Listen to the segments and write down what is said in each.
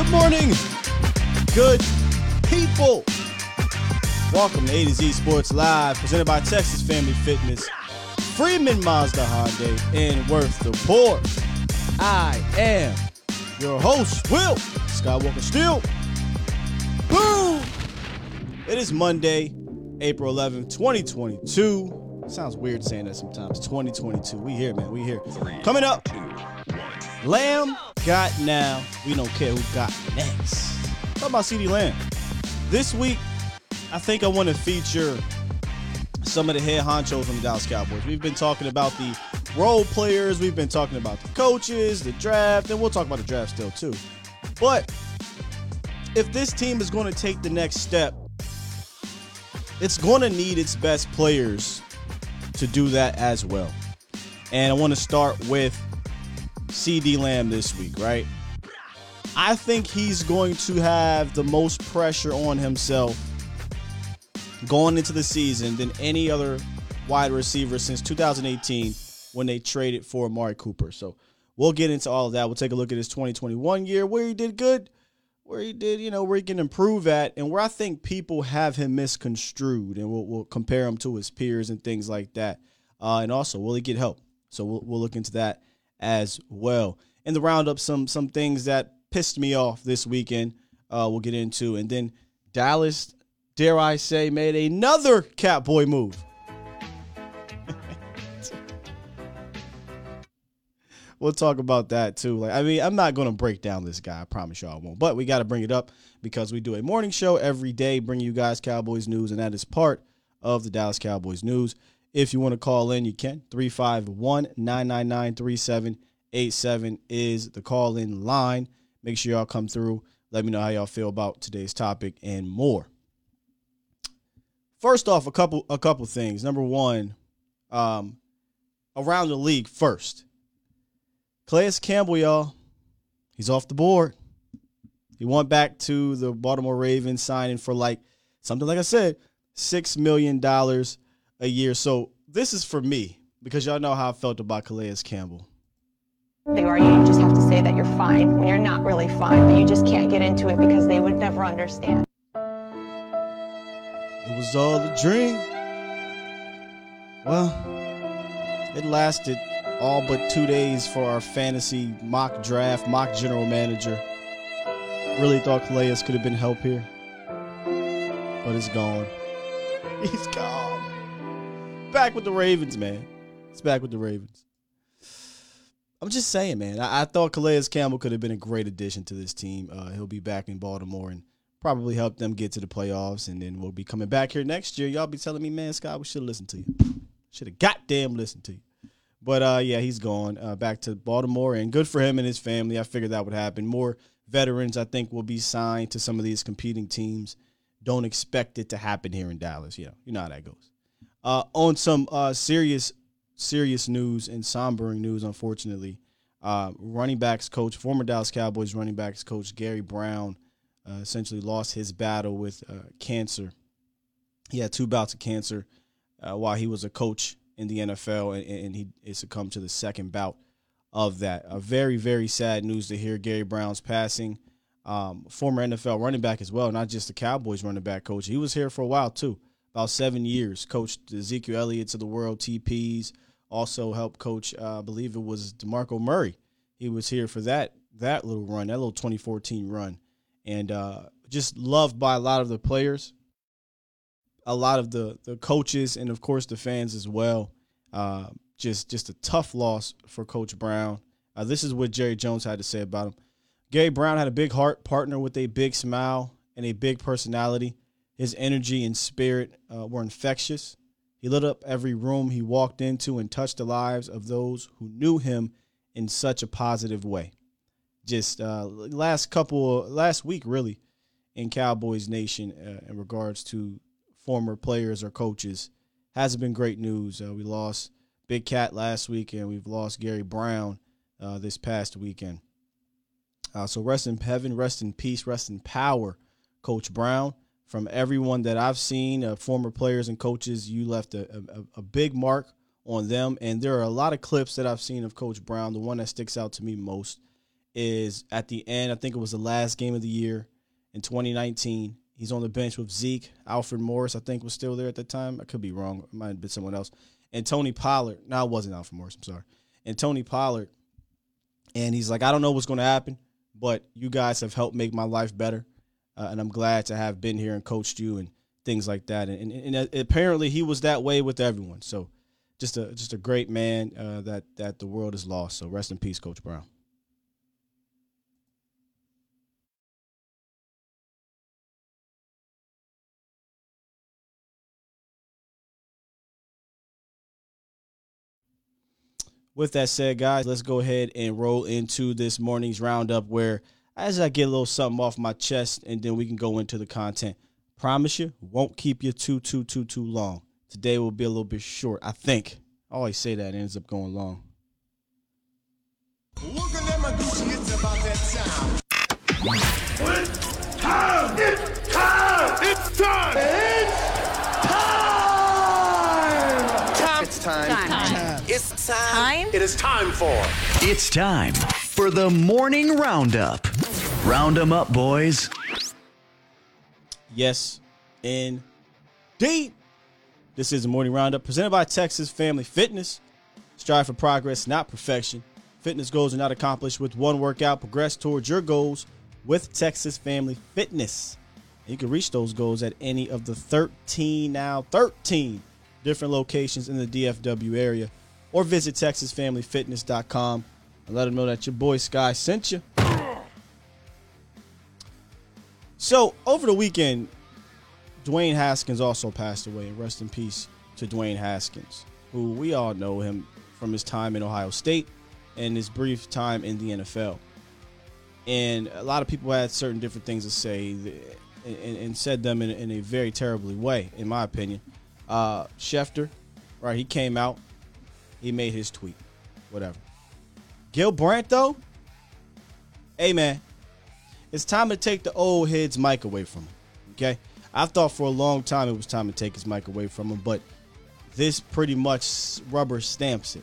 Good morning, good people. Welcome to A to Z Sports Live, presented by Texas Family Fitness, Freeman Mazda Hyundai, and Worth the Poor. I am your host, Will Skywalker Steele. Boom! It is Monday, April 11th, 2022. Sounds weird saying that sometimes. 2022. We here, man. We here. Coming up, Lamb got now. We don't care who got next. Talk about CeeDee Lamb. This week, I think I want to feature some of the head honchos from the Dallas Cowboys. We've been talking about the role players, we've been talking about the coaches, the draft, and we'll talk about the draft still too. But if this team is going to take the next step, it's going to need its best players to do that as well. And I want to start with CeeDee Lamb this week, right? I think he's going to have the most pressure on himself going into the season than any other wide receiver since 2018 when they traded for Amari Cooper. So we'll get into all of that. We'll take a look at his 2021 year where he did good, where he did, you know, where he can improve at, and where I think people have him misconstrued, and we'll, we'll compare him to his peers and things like that. Uh, and also, will he get help? So we'll, we'll look into that as well. In the roundup, some some things that pissed me off this weekend. Uh, we'll get into, and then Dallas, dare I say, made another Catboy move. we'll talk about that too. Like, I mean, I'm not gonna break down this guy. I promise y'all I won't. But we got to bring it up because we do a morning show every day, bringing you guys Cowboys news, and that is part of the Dallas Cowboys news. If you want to call in, you can. 351 999 3787 is the call in line. Make sure y'all come through. Let me know how y'all feel about today's topic and more. First off, a couple a couple things. Number one, um, around the league first. Calais Campbell, y'all, he's off the board. He went back to the Baltimore Ravens, signing for like something like I said, six million dollars a year. So this is for me because y'all know how I felt about Calais Campbell. They are you just have to say that you're fine when you're not really fine, but you just can't get into it because they would never understand. It was all a dream. Well, it lasted all but two days for our fantasy mock draft, mock general manager. Really thought Calais could have been help here, but it's gone. He's gone. Back with the Ravens, man. It's back with the Ravens. I'm just saying, man. I, I thought Calais Campbell could have been a great addition to this team. Uh, he'll be back in Baltimore and probably help them get to the playoffs. And then we'll be coming back here next year. Y'all be telling me, man, Scott, we should have listened to you. Should have goddamn listened to you. But uh, yeah, he's gone uh, back to Baltimore, and good for him and his family. I figured that would happen. More veterans, I think, will be signed to some of these competing teams. Don't expect it to happen here in Dallas. Know, you know how that goes. Uh, on some uh, serious serious news and sombering news, unfortunately. Uh, running backs coach, former Dallas Cowboys running backs coach Gary Brown, uh, essentially lost his battle with uh, cancer. He had two bouts of cancer uh, while he was a coach in the NFL, and, and he succumbed to the second bout of that. A very, very sad news to hear Gary Brown's passing. Um, former NFL running back as well, not just the Cowboys running back coach. He was here for a while too, about seven years. Coached Ezekiel Elliott to the world, TPs, also helped coach, uh, I believe it was DeMarco Murray. He was here for that that little run, that little 2014 run, and uh, just loved by a lot of the players, a lot of the the coaches, and of course the fans as well. Uh, just just a tough loss for Coach Brown. Uh, this is what Jerry Jones had to say about him. Gary Brown had a big heart, partner with a big smile and a big personality. His energy and spirit uh, were infectious. He lit up every room he walked into and touched the lives of those who knew him in such a positive way. Just uh, last couple, last week, really, in Cowboys Nation, uh, in regards to former players or coaches, hasn't been great news. Uh, we lost Big Cat last week, and we've lost Gary Brown uh, this past weekend. Uh, so rest in heaven, rest in peace, rest in power, Coach Brown from everyone that I've seen, uh, former players and coaches, you left a, a, a, big mark on them. And there are a lot of clips that I've seen of Coach Brown. The one that sticks out to me most is at the end. I think it was the last game of the year in 2019. He's on the bench with Zeke. Alfred Morris, I think, was still there at the time. I could be wrong. It might have been someone else. And Tony Pollard. No, it wasn't Alfred Morris. I'm sorry. And Tony Pollard. And he's like, I don't know what's going to happen, but you guys have helped make my life better. Uh, and I'm glad to have been here and coached you and things like that. And, and, and apparently he was that way with everyone. So just a just a great man uh, that that the world has lost. So rest in peace, Coach Brown. With that said, guys, let's go ahead and roll into this morning's roundup where as I get a little something off my chest and then we can go into the content. Promise you, won't keep you too, too, too, too long. Today will be a little bit short, I think. I always say that, it ends up going long. Look at them it's about that time. It's time! It's time! It's time! It's time! Time. time. time. It's time. time. It is time for. It's time for the morning roundup. Round them up, boys. Yes, indeed. This is the morning roundup presented by Texas Family Fitness. Strive for progress, not perfection. Fitness goals are not accomplished with one workout. Progress towards your goals with Texas Family Fitness. And you can reach those goals at any of the 13 now 13 different locations in the DFW area, or visit TexasFamilyFitness.com and let them know that your boy Sky sent you. So over the weekend, Dwayne Haskins also passed away. Rest in peace to Dwayne Haskins, who we all know him from his time in Ohio State and his brief time in the NFL. And a lot of people had certain different things to say and, and said them in, in, a very terribly way, in my opinion. Uh, Schefter, right, he came out, he made his tweet, whatever. Gil Brandt, though, hey man, it's time to take the old head's mic away from him, okay? I thought for a long time it was time to take his mic away from him, but this pretty much rubber stamps it.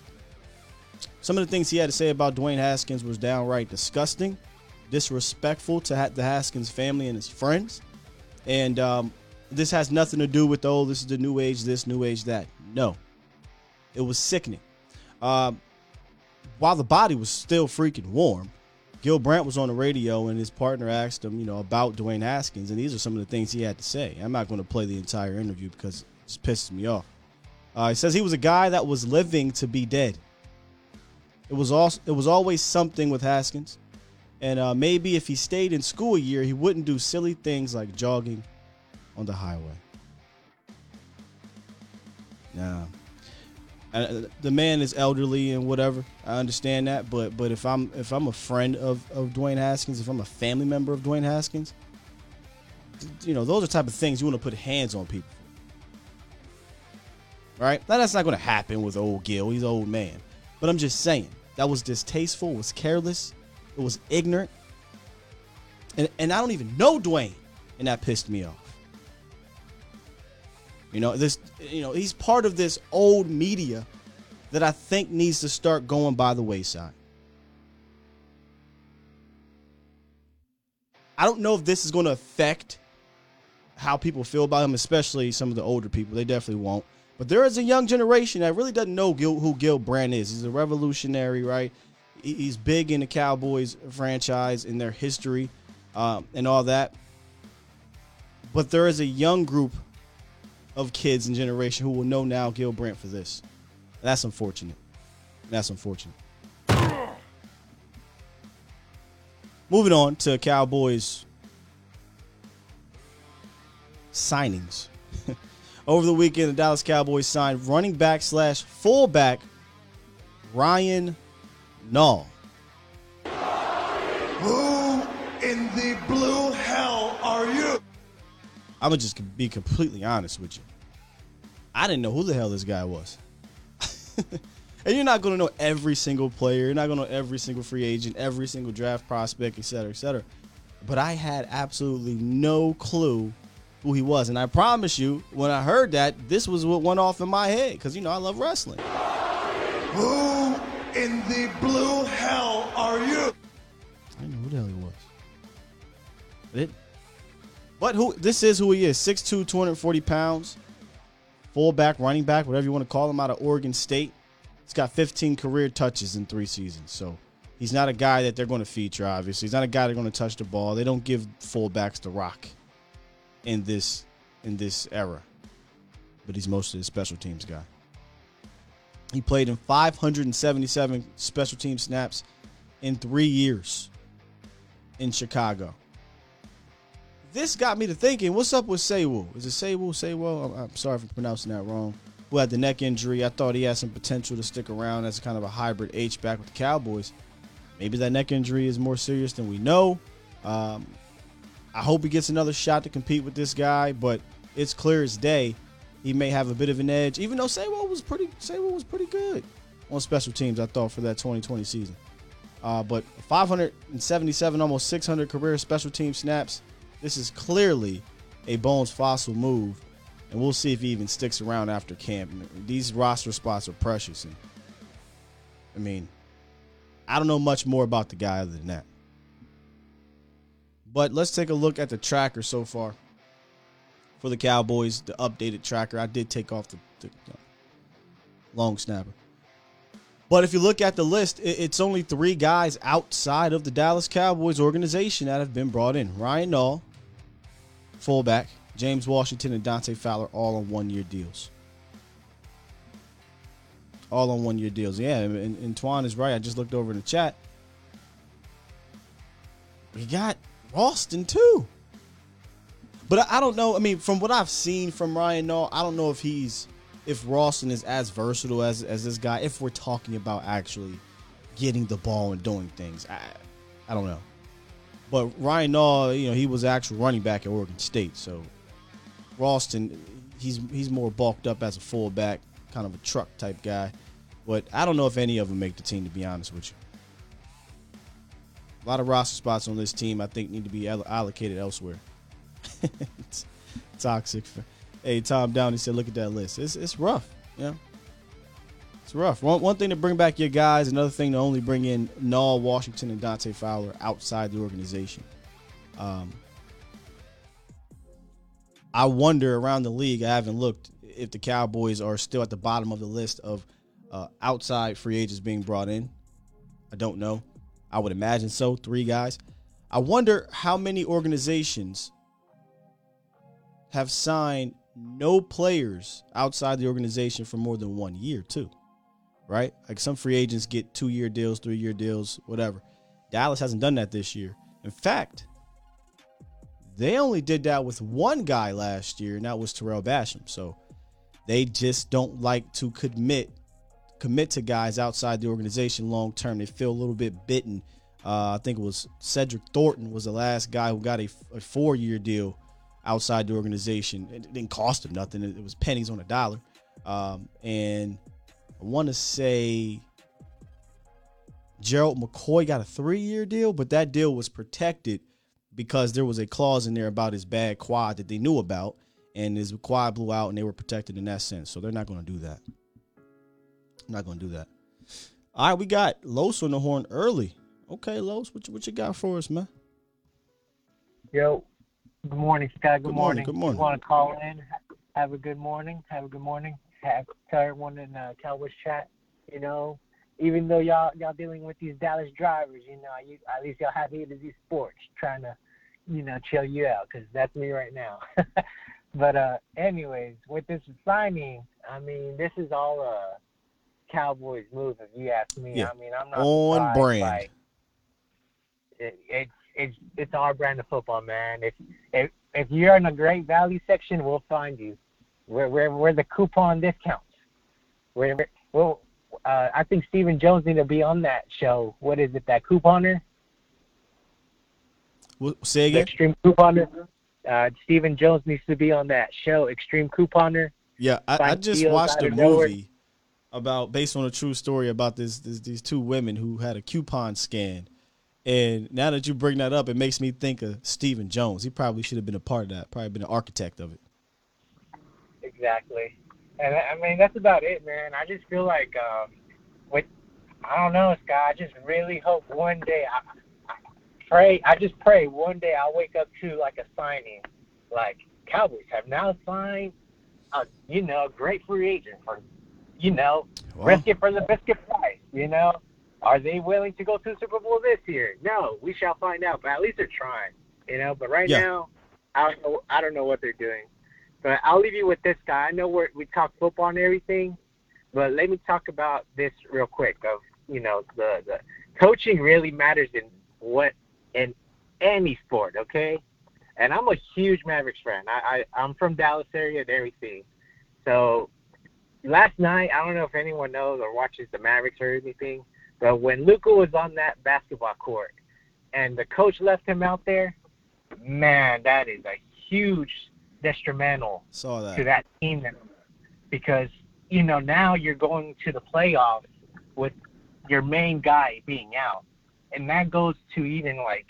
Some of the things he had to say about Dwayne Haskins was downright disgusting, disrespectful to the Haskins family and his friends. And um, this has nothing to do with, oh, this is the new age, this, new age, that. No. It was sickening. Um, while the body was still freaking warm, Gil Brandt was on the radio and his partner asked him, you know, about Dwayne Haskins, and these are some of the things he had to say. I'm not going to play the entire interview because it just pisses me off. Uh, he says he was a guy that was living to be dead. It was also it was always something with Haskins, and uh, maybe if he stayed in school a year, he wouldn't do silly things like jogging on the highway. Nah, the man is elderly and whatever. I understand that, but but if I'm if I'm a friend of of Dwayne Haskins, if I'm a family member of Dwayne Haskins, you know those are type of things you want to put hands on people. Right? Now that's not going to happen with old Gil. He's old man. But I'm just saying that was distasteful. Was careless. It was ignorant. And and I don't even know Dwayne, and that pissed me off. You know, this you know, he's part of this old media that I think needs to start going by the wayside. I don't know if this is going to affect how people feel about him, especially some of the older people. They definitely won't. But there is a young generation that really doesn't know Gil, who Gil Brandt is. He's a revolutionary, right? He's big in the Cowboys franchise, in their history, um, and all that. But there is a young group of kids and generation who will know now Gil Brandt for this. That's unfortunate. That's unfortunate. Moving on to Cowboys signings. Over the weekend, the Dallas Cowboys signed running back slash fullback Ryan Nall. I'm gonna just be completely honest with you. I didn't know who the hell this guy was. and you're not gonna know every single player. You're not gonna know every single free agent, every single draft prospect, et cetera, et cetera. But I had absolutely no clue who he was. And I promise you, when I heard that, this was what went off in my head because you know I love wrestling. Who in the blue hell are you? I didn't know who the hell he was. It, but who this is who he is 6'2, 240 pounds, fullback, running back, whatever you want to call him out of Oregon State. He's got 15 career touches in three seasons. So he's not a guy that they're going to feature, obviously. He's not a guy they're going to touch the ball. They don't give fullbacks the rock in this in this era. But he's mostly a special teams guy. He played in 577 special team snaps in three years in Chicago. This got me to thinking, what's up with Sewo? Is it Sewo? Sewo? I'm, I'm sorry for pronouncing that wrong. Who had the neck injury. I thought he had some potential to stick around as kind of a hybrid H back with the Cowboys. Maybe that neck injury is more serious than we know. Um, I hope he gets another shot to compete with this guy, but it's clear as day he may have a bit of an edge. Even though Sewo was pretty, Sewo was pretty good on special teams. I thought for that 2020 season. Uh, but 577, almost 600 career special team snaps. This is clearly a Bones Fassel move, and we'll see if he even sticks around after camp. These roster spots are precious, and I mean, I don't know much more about the guy other than that. But let's take a look at the tracker so far for the Cowboys, the updated tracker. I did take off the, the long snapper. But if you look at the list, it's only three guys outside of the Dallas Cowboys organization that have been brought in. Ryan Nall, fullback, James Washington, and Dante Fowler all on one year deals. All on one year deals. Yeah, and, and Twan is right. I just looked over in the chat. We got Ralston too. But I, don't know. I mean, from what I've seen from Ryan Nall, I don't know if he's if Ralston is as versatile as as this guy. If we're talking about actually getting the ball and doing things, I I don't know. But Ryan Nall, you know, he was actual running back at Oregon State, so Ralston, he's he's more bulked up as a fullback, kind of a truck type guy. But I don't know if any of them make the team, to be honest with you. A lot of roster spots on this team, I think, need to be allocated elsewhere. toxic. Hey, Tom Downey said, look at that list. It's it's rough. Yeah. It's rough. One, one thing to bring back your guys, another thing to only bring in Nall, Washington, and Dante Fowler outside the organization. Um, I wonder around the league, I haven't looked if the Cowboys are still at the bottom of the list of uh, outside free agents being brought in. I don't know. I would imagine so. Three guys. I wonder how many organizations have signed no players outside the organization for more than one year, too. Right? Like some free agents get two year deals, three year deals, whatever. Dallas hasn't done that this year. In fact, they only did that with one guy last year, and that was Tarell Basham. So they just don't like to commit commit to guys outside the organization long term. They feel a little bit bitten. Uh, I think it was Cedric Thornton was the last guy who got a, a four year deal outside the organization. It didn't cost him nothing. It was pennies on a dollar. Um, and I want to say Gerald McCoy got a three year deal, but that deal was protected because there was a clause in there about his bad quad that they knew about. And his quad blew out and they were protected in that sense. So they're not going to do that. I'm not going to do that. All right, we got Los on the horn early. Okay, Los, what you, what you got for us, man? Yo, Good morning, Scott. Good, good morning. morning. Good morning. You want to call in? Have a good morning. Have a good morning. Have tell everyone in uh, Cowboys chat. You know, even though y'all y'all dealing with these Dallas drivers, you know, you, at least y'all have A to Z Sports trying to, you know, chill you out because that's me right now. but uh, anyways, with this signing, I mean, this is all a Cowboys move, if you ask me. Yeah. I mean, I'm not on brand. By, it, it's it's it's our brand of football, man. If if if you're in a great value section, we'll find you. We're we're we're the coupon discounts. We're well, uh, I think Stephen Jones need to be on that show. What is it? That couponer? Well, say The again. extreme couponer. Uh, Stephen Jones needs to be on that show. Extreme couponer. Yeah, I, I just watched a nowhere. movie about based on a true story about this, this these two women who had a coupon scan. And now that you bring that up, it makes me think of Stephen Jones. He probably should have been a part of that. Probably been an architect of it. Exactly. And I I mean that's about it, man. I just feel like um with I don't know, Scott, I just really hope one day I, I pray. I just pray one day I'll wake up to like a signing, like Cowboys have now signed, a you know, great free agent for, you know, Well. risk it for the biscuit price. You know, are they willing to go to the Super Bowl this year? No, we shall find out. But at least they're trying. You know, but right Yeah. now, I don't know. I don't know what they're doing. But I'll leave you with this guy. I know we're, we talk football and everything, but let me talk about this real quick. Of you know, the the coaching really matters in what in any sport. Okay, and I'm a huge Mavericks fan. I, I I'm from Dallas area and everything. So last night, I don't know if anyone knows or watches the Mavericks or anything, but when Luka was on that basketball court and the coach left him out there, man, that is a huge detrimental Saw that. to that team because you know now you're going to the playoffs with your main guy being out, and that goes to even like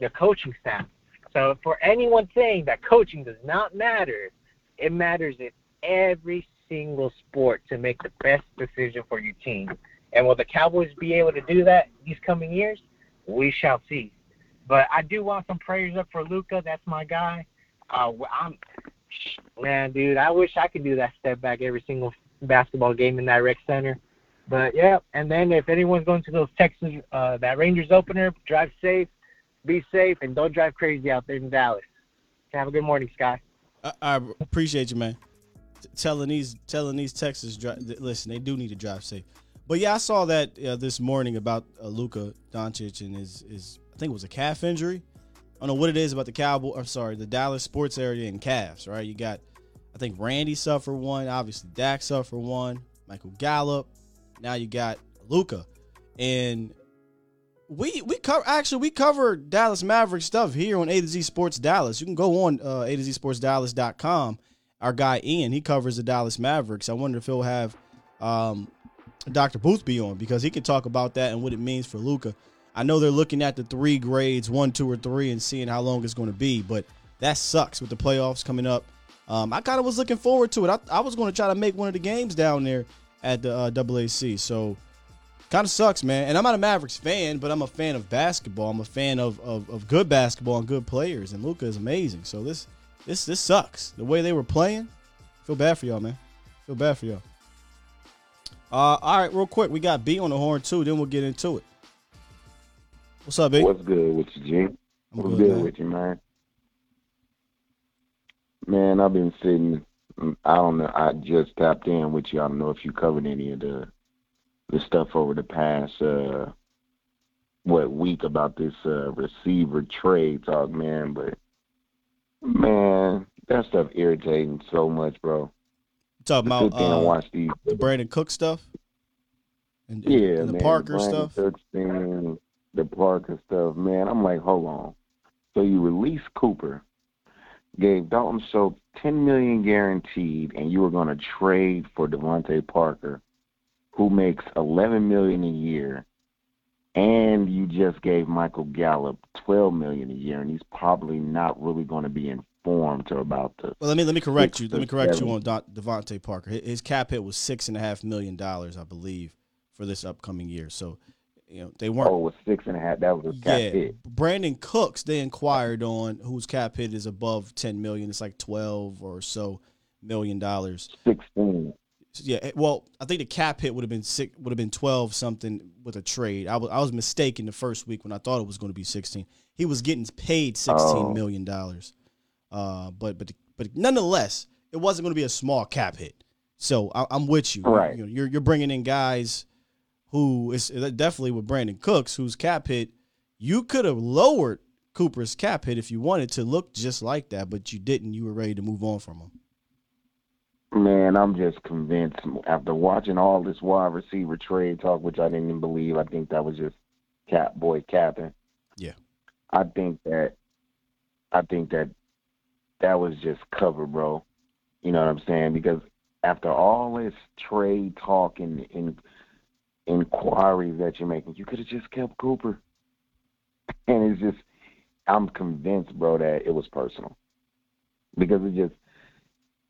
the coaching staff. So for anyone saying that coaching does not matter, it matters in every single sport to make the best decision for your team. And will the Cowboys be able to do that these coming years? We shall see. But I do want some prayers up for Luka. That's my guy. Uh, I'm man, dude. I wish I could do that step back every single basketball game in that rec center. But yeah, and then if anyone's going to those Texas, uh, that Rangers opener, drive safe, be safe, and don't drive crazy out there in Dallas. Have a good morning, Sky. I, I appreciate you, man. Telling these telling these Texas listen, they do need to drive safe. But yeah, I saw that uh, this morning about uh, Luka Doncic and his his I think it was a calf injury. I don't know what it is about the Cowboy. I'm sorry, the Dallas sports area and calves. Right, you got I think Randy suffered one. Obviously, Dak suffered one. Michael Gallup. Now you got Luka, and we we cover actually we cover Dallas Maverick stuff here on A to Z Sports Dallas. You can go on uh, A to Z Sports Dallas.com. Our guy Ian, he covers the Dallas Mavericks. I wonder if he'll have um, Dr. Boothby on because he can talk about that and what it means for Luka. I know they're looking at the three grades, one, two, or three, and seeing how long it's going to be, but that sucks with the playoffs coming up. Um, I kind of was looking forward to it. I, I was going to try to make one of the games down there at the uh, AAC. So kind of sucks, man. And I'm not a Mavericks fan, but I'm a fan of basketball. I'm a fan of, of, of good basketball and good players. And Luka is amazing. So this this this sucks. The way they were playing, feel bad for y'all, man. Feel bad for y'all. Uh, all right, real quick, we got B on the horn too. Then we'll get into it. What's up, B? What's good with you, G? I'm What's good, good, man. with you, man? Man, I've been sitting. I don't know. I just tapped in with you. I don't know if you covered any of the the stuff over the past uh what week about this uh receiver trade talk, man. But man, that stuff irritating so much, bro. talking To about sit there and uh, watch these. the Brandin Cook stuff, and, Yeah, and the man, Parker Brandon stuff. Thing, the Parker stuff, man. I'm like, hold on. So you release Cooper, gave Dalton Schultz ten million guaranteed, and you were going to trade for DeVante Parker, who makes eleven million a year, and you just gave Michael Gallup twelve million a year, and he's probably not really going to be informed about the. Well, let me let me correct you. Let me to correct you on DeVante Parker. His, his cap hit was six and a half million dollars, I believe, for this upcoming year. So, you know, they weren't. Oh, it was six and a half. That was a cap yeah, hit. Brandin Cooks they inquired on whose cap hit is above ten million. It's like twelve or so million dollars. Sixteen. Yeah, eh, well, I think the cap hit would have been six, would have been twelve something with a trade. I was I was mistaken the first week when I thought it was going to be sixteen. He was getting paid sixteen Oh. million dollars, uh, but but but nonetheless, it wasn't going to be a small cap hit. So I, I'm with you. Right. You know, you're you're bringing in guys who is definitely with Brandin Cooks, whose cap hit you could have lowered Cooper's cap hit if you wanted to look just like that, but you didn't. You were ready to move on from him. Man, I'm just convinced after watching all this wide receiver trade talk, which I didn't even believe. I think that was just cap boy capping. Yeah. I think that I think that that was just cover, bro. You know what I'm saying? Because after all this trade talk and, and inquiries that you're making, you could have just kept Cooper. And it's just I'm convinced, bro, that it was personal. Because it just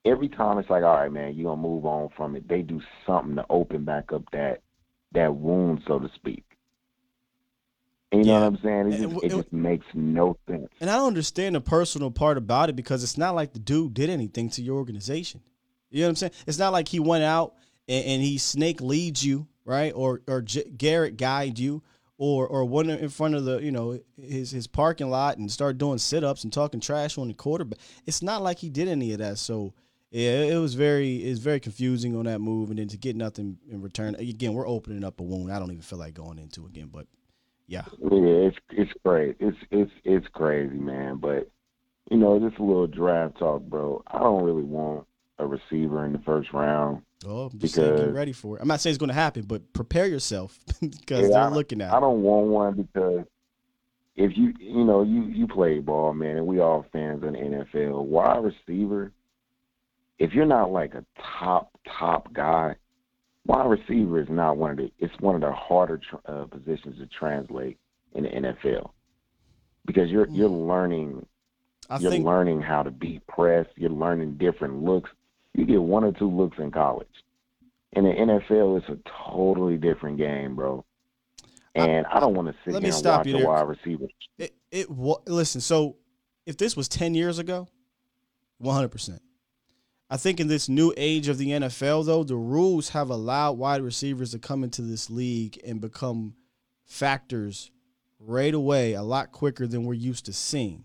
every time it's like, all right, man, you're gonna move on from it. They do something to open back up that that wound, so to speak. You know Yeah. what I'm saying? It just, w- it just makes no sense. And I don't understand the personal part about it because it's not like the dude did anything to your organization. You know what I'm saying? It's not like he went out and, and he snake leads you, right? Or or J- Garrett guide you, or or went in front of the you know his his parking lot and start doing sit ups and talking trash on the quarterback. It's not like he did any of that. So yeah, it was very it's very confusing on that move, and then to get nothing in return. Again, we're opening up a wound. I don't even feel like going into again, but yeah. Yeah, it's it's great. It's it's it's crazy, man. But you know, just a little draft talk, bro. I don't really want a receiver in the first round. Oh, I'm just saying, get ready for it. I'm not saying it's going to happen, but prepare yourself because Yeah, they're looking at I don't want one because if you you know you you play ball, man, and we all fans in the NFL. Wide receiver, if you're not like a top top guy, wide receiver is not one of the. It's one of the harder tr- uh, positions to translate in the NFL because you're you're learning I you're think learning how to beat press. You're learning different looks. You get one or two looks in college. In the NFL, it's a totally different game, bro. And I, don't want to sit let here me and stop watch you a wide receiver. it. It listen. So if this was ten years ago, one hundred percent. I think in this new age of the NFL, though, the rules have allowed wide receivers to come into this league and become factors right away a lot quicker than we're used to seeing.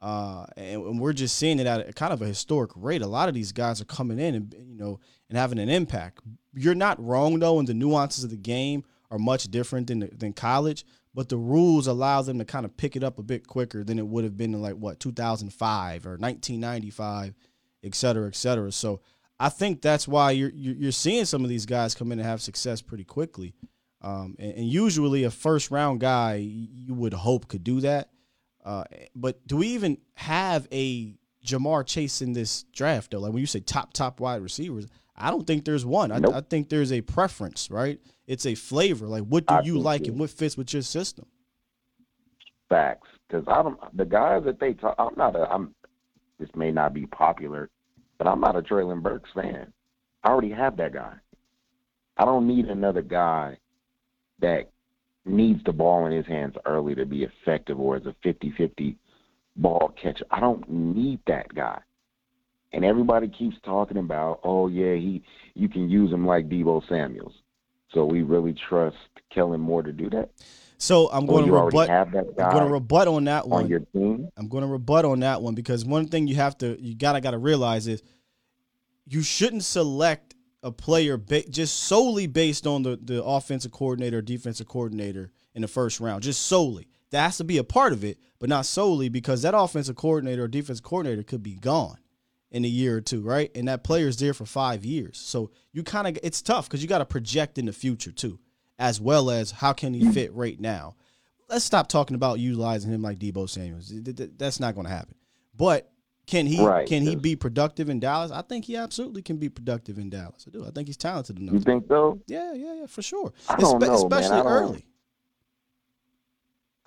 Uh, and, and we're just seeing it at a, kind of a historic rate. A lot of these guys are coming in and you know and having an impact. You're not wrong though, and the nuances of the game are much different than than college. But the rules allow them to kind of pick it up a bit quicker than it would have been in like what 2005 or 1995, et cetera, et cetera. So I think that's why you're you're seeing some of these guys come in and have success pretty quickly. Um, and, and usually a first round guy you would hope could do that. Uh, but do we even have a Ja'Marr Chase in this draft though? Like when you say top top wide receivers, I don't think there's one. I, Nope. I think there's a preference, right? It's a flavor. Like what do I you like and what fits with your system? Facts, because I don't. The guys that they talk, I'm not a. I'm. This may not be popular, but I'm not a Treylon Burks fan. I already have that guy. I don't need another guy that needs the ball in his hands early to be effective or as a 50-50 ball catcher. I don't need that guy. And everybody keeps talking about, oh yeah, he you can use him like Deebo Samuels. So we really trust Kellen Moore to do that. So I'm going to rebut. I'm going to rebut on that one. on your team. I'm going to rebut on that one because one thing you have to you gotta gotta realize is you shouldn't select a player ba- just solely based on the the offensive coordinator or defensive coordinator in the first round, just solely. That has to be a part of it, but not solely because that offensive coordinator or defensive coordinator could be gone in a year or two, right? And that player's there for five years, so you kind of it's tough because you got to project in the future too, as well as how can he fit right now let's stop talking about utilizing him like Deebo Samuels. Th- th- That's not going to happen. But can he Right, can he be productive in Dallas? I think he absolutely can be productive in Dallas. I do. I think he's talented enough. You think so? yeah, yeah, yeah, for sure. I don't Espe- know, man. especially I don't- early.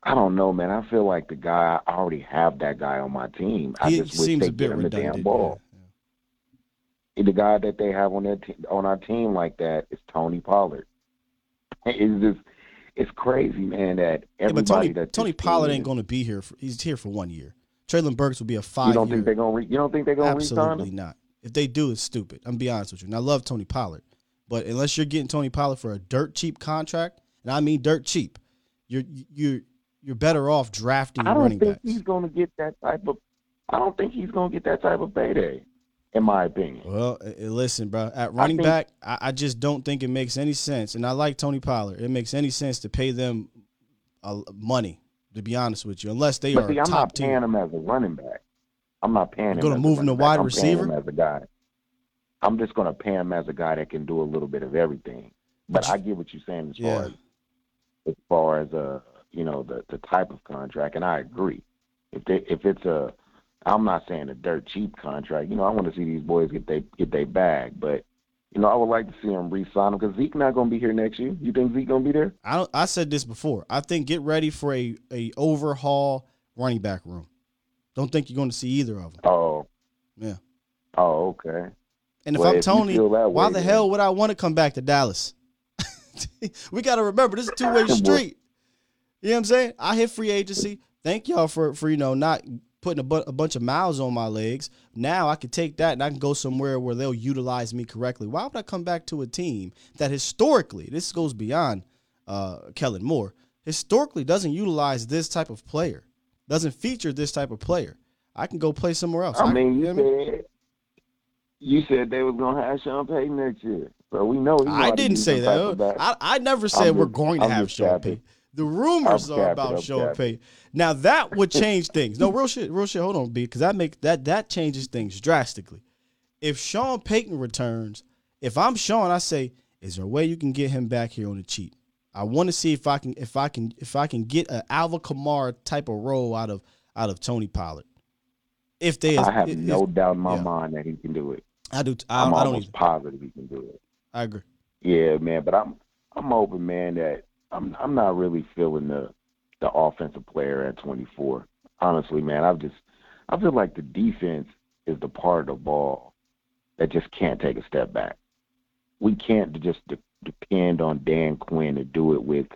I don't know, man. I feel like the guy I already have that guy on my team. I he just wish seems they a bit get him the damn ball. yeah. The guy that they have on their te- on our team like that is Tony Pollard. It's just it's crazy, man. That Yeah, everybody but Tony that Tony Pollard ain't going to be here. For, he's here for one year. Treylon Burks will be a five. You don't year, think they're gonna? Re- you don't think they're gonna re-sign Absolutely him? not. If they do, it's stupid. I'm be honest with you. And I love Tony Pollard, but unless you're getting Tony Pollard for a dirt cheap contract, and I mean dirt cheap, you're you're you're better off drafting I don't running think backs. he's gonna get that type of. I don't think he's gonna get that type of payday, in my opinion. Well, uh, uh, listen, bro. At running think- back, I, I just don't think it makes any sense. And I like Tony Pollard. It makes any sense to pay them uh, money. To be honest with you, unless they But are see, I'm top not paying him as a running back. I'm not paying him. You're gonna move him to wide I'm receiver? as a guy. I'm just gonna pay him as a guy that can do a little bit of everything. But I get what you're saying as Yeah. far as as far as uh you know the the type of contract, and I agree. If they if it's a I'm not saying a dirt cheap contract. You know, I want to see these boys get they get their bag, but you know, I would like to see him re-sign him because Zeke not gonna be here next year. You think Zeke gonna be there? I I said this before. I think get ready for a a overhaul running back room. Don't think you're going to see either of them. Oh, Yeah. oh, okay. And if Well, I'm if Tony, that why the then- hell would I want to come back to Dallas? we got to remember this is a two way street. You know what I'm saying? I hit free agency. Thank y'all for for you know not putting a, bu- a bunch of miles on my legs. Now I can take that and I can go somewhere where they'll utilize me correctly. Why would I come back to a team that historically, this goes beyond uh, Kellen Moore, historically doesn't utilize this type of player, doesn't feature this type of player? I can go play somewhere else. I mean, you, know I mean? said you said they was gonna have Sean Payton next year, so we know. I didn't say some type of that. I, I never said I'm we're just- going to I'm have Sean. Payton. The rumors I'm are capping, about I'm Sean capping. Payton. Now that would change things. No, real shit, real shit. Hold on, B, because that make that that changes things drastically. If Sean Payton returns, if I'm Sean, I say, is there a way you can get him back here on the cheap? I want to see if I can if I can if I can get an Alvin Kamara type of role out of out of Tony Pollard. If they, I have if- no doubt in my yeah. mind that he can do it. I do. I, don't. almost Either. positive he can do it. I agree. Yeah, man, but I'm I'm hoping, man, that I'm I'm not really feeling the the offensive player at 24. Honestly, man, I've just I feel like the defense is the part of the ball that just can't take a step back. We can't just de- depend on Dan Quinn to do it with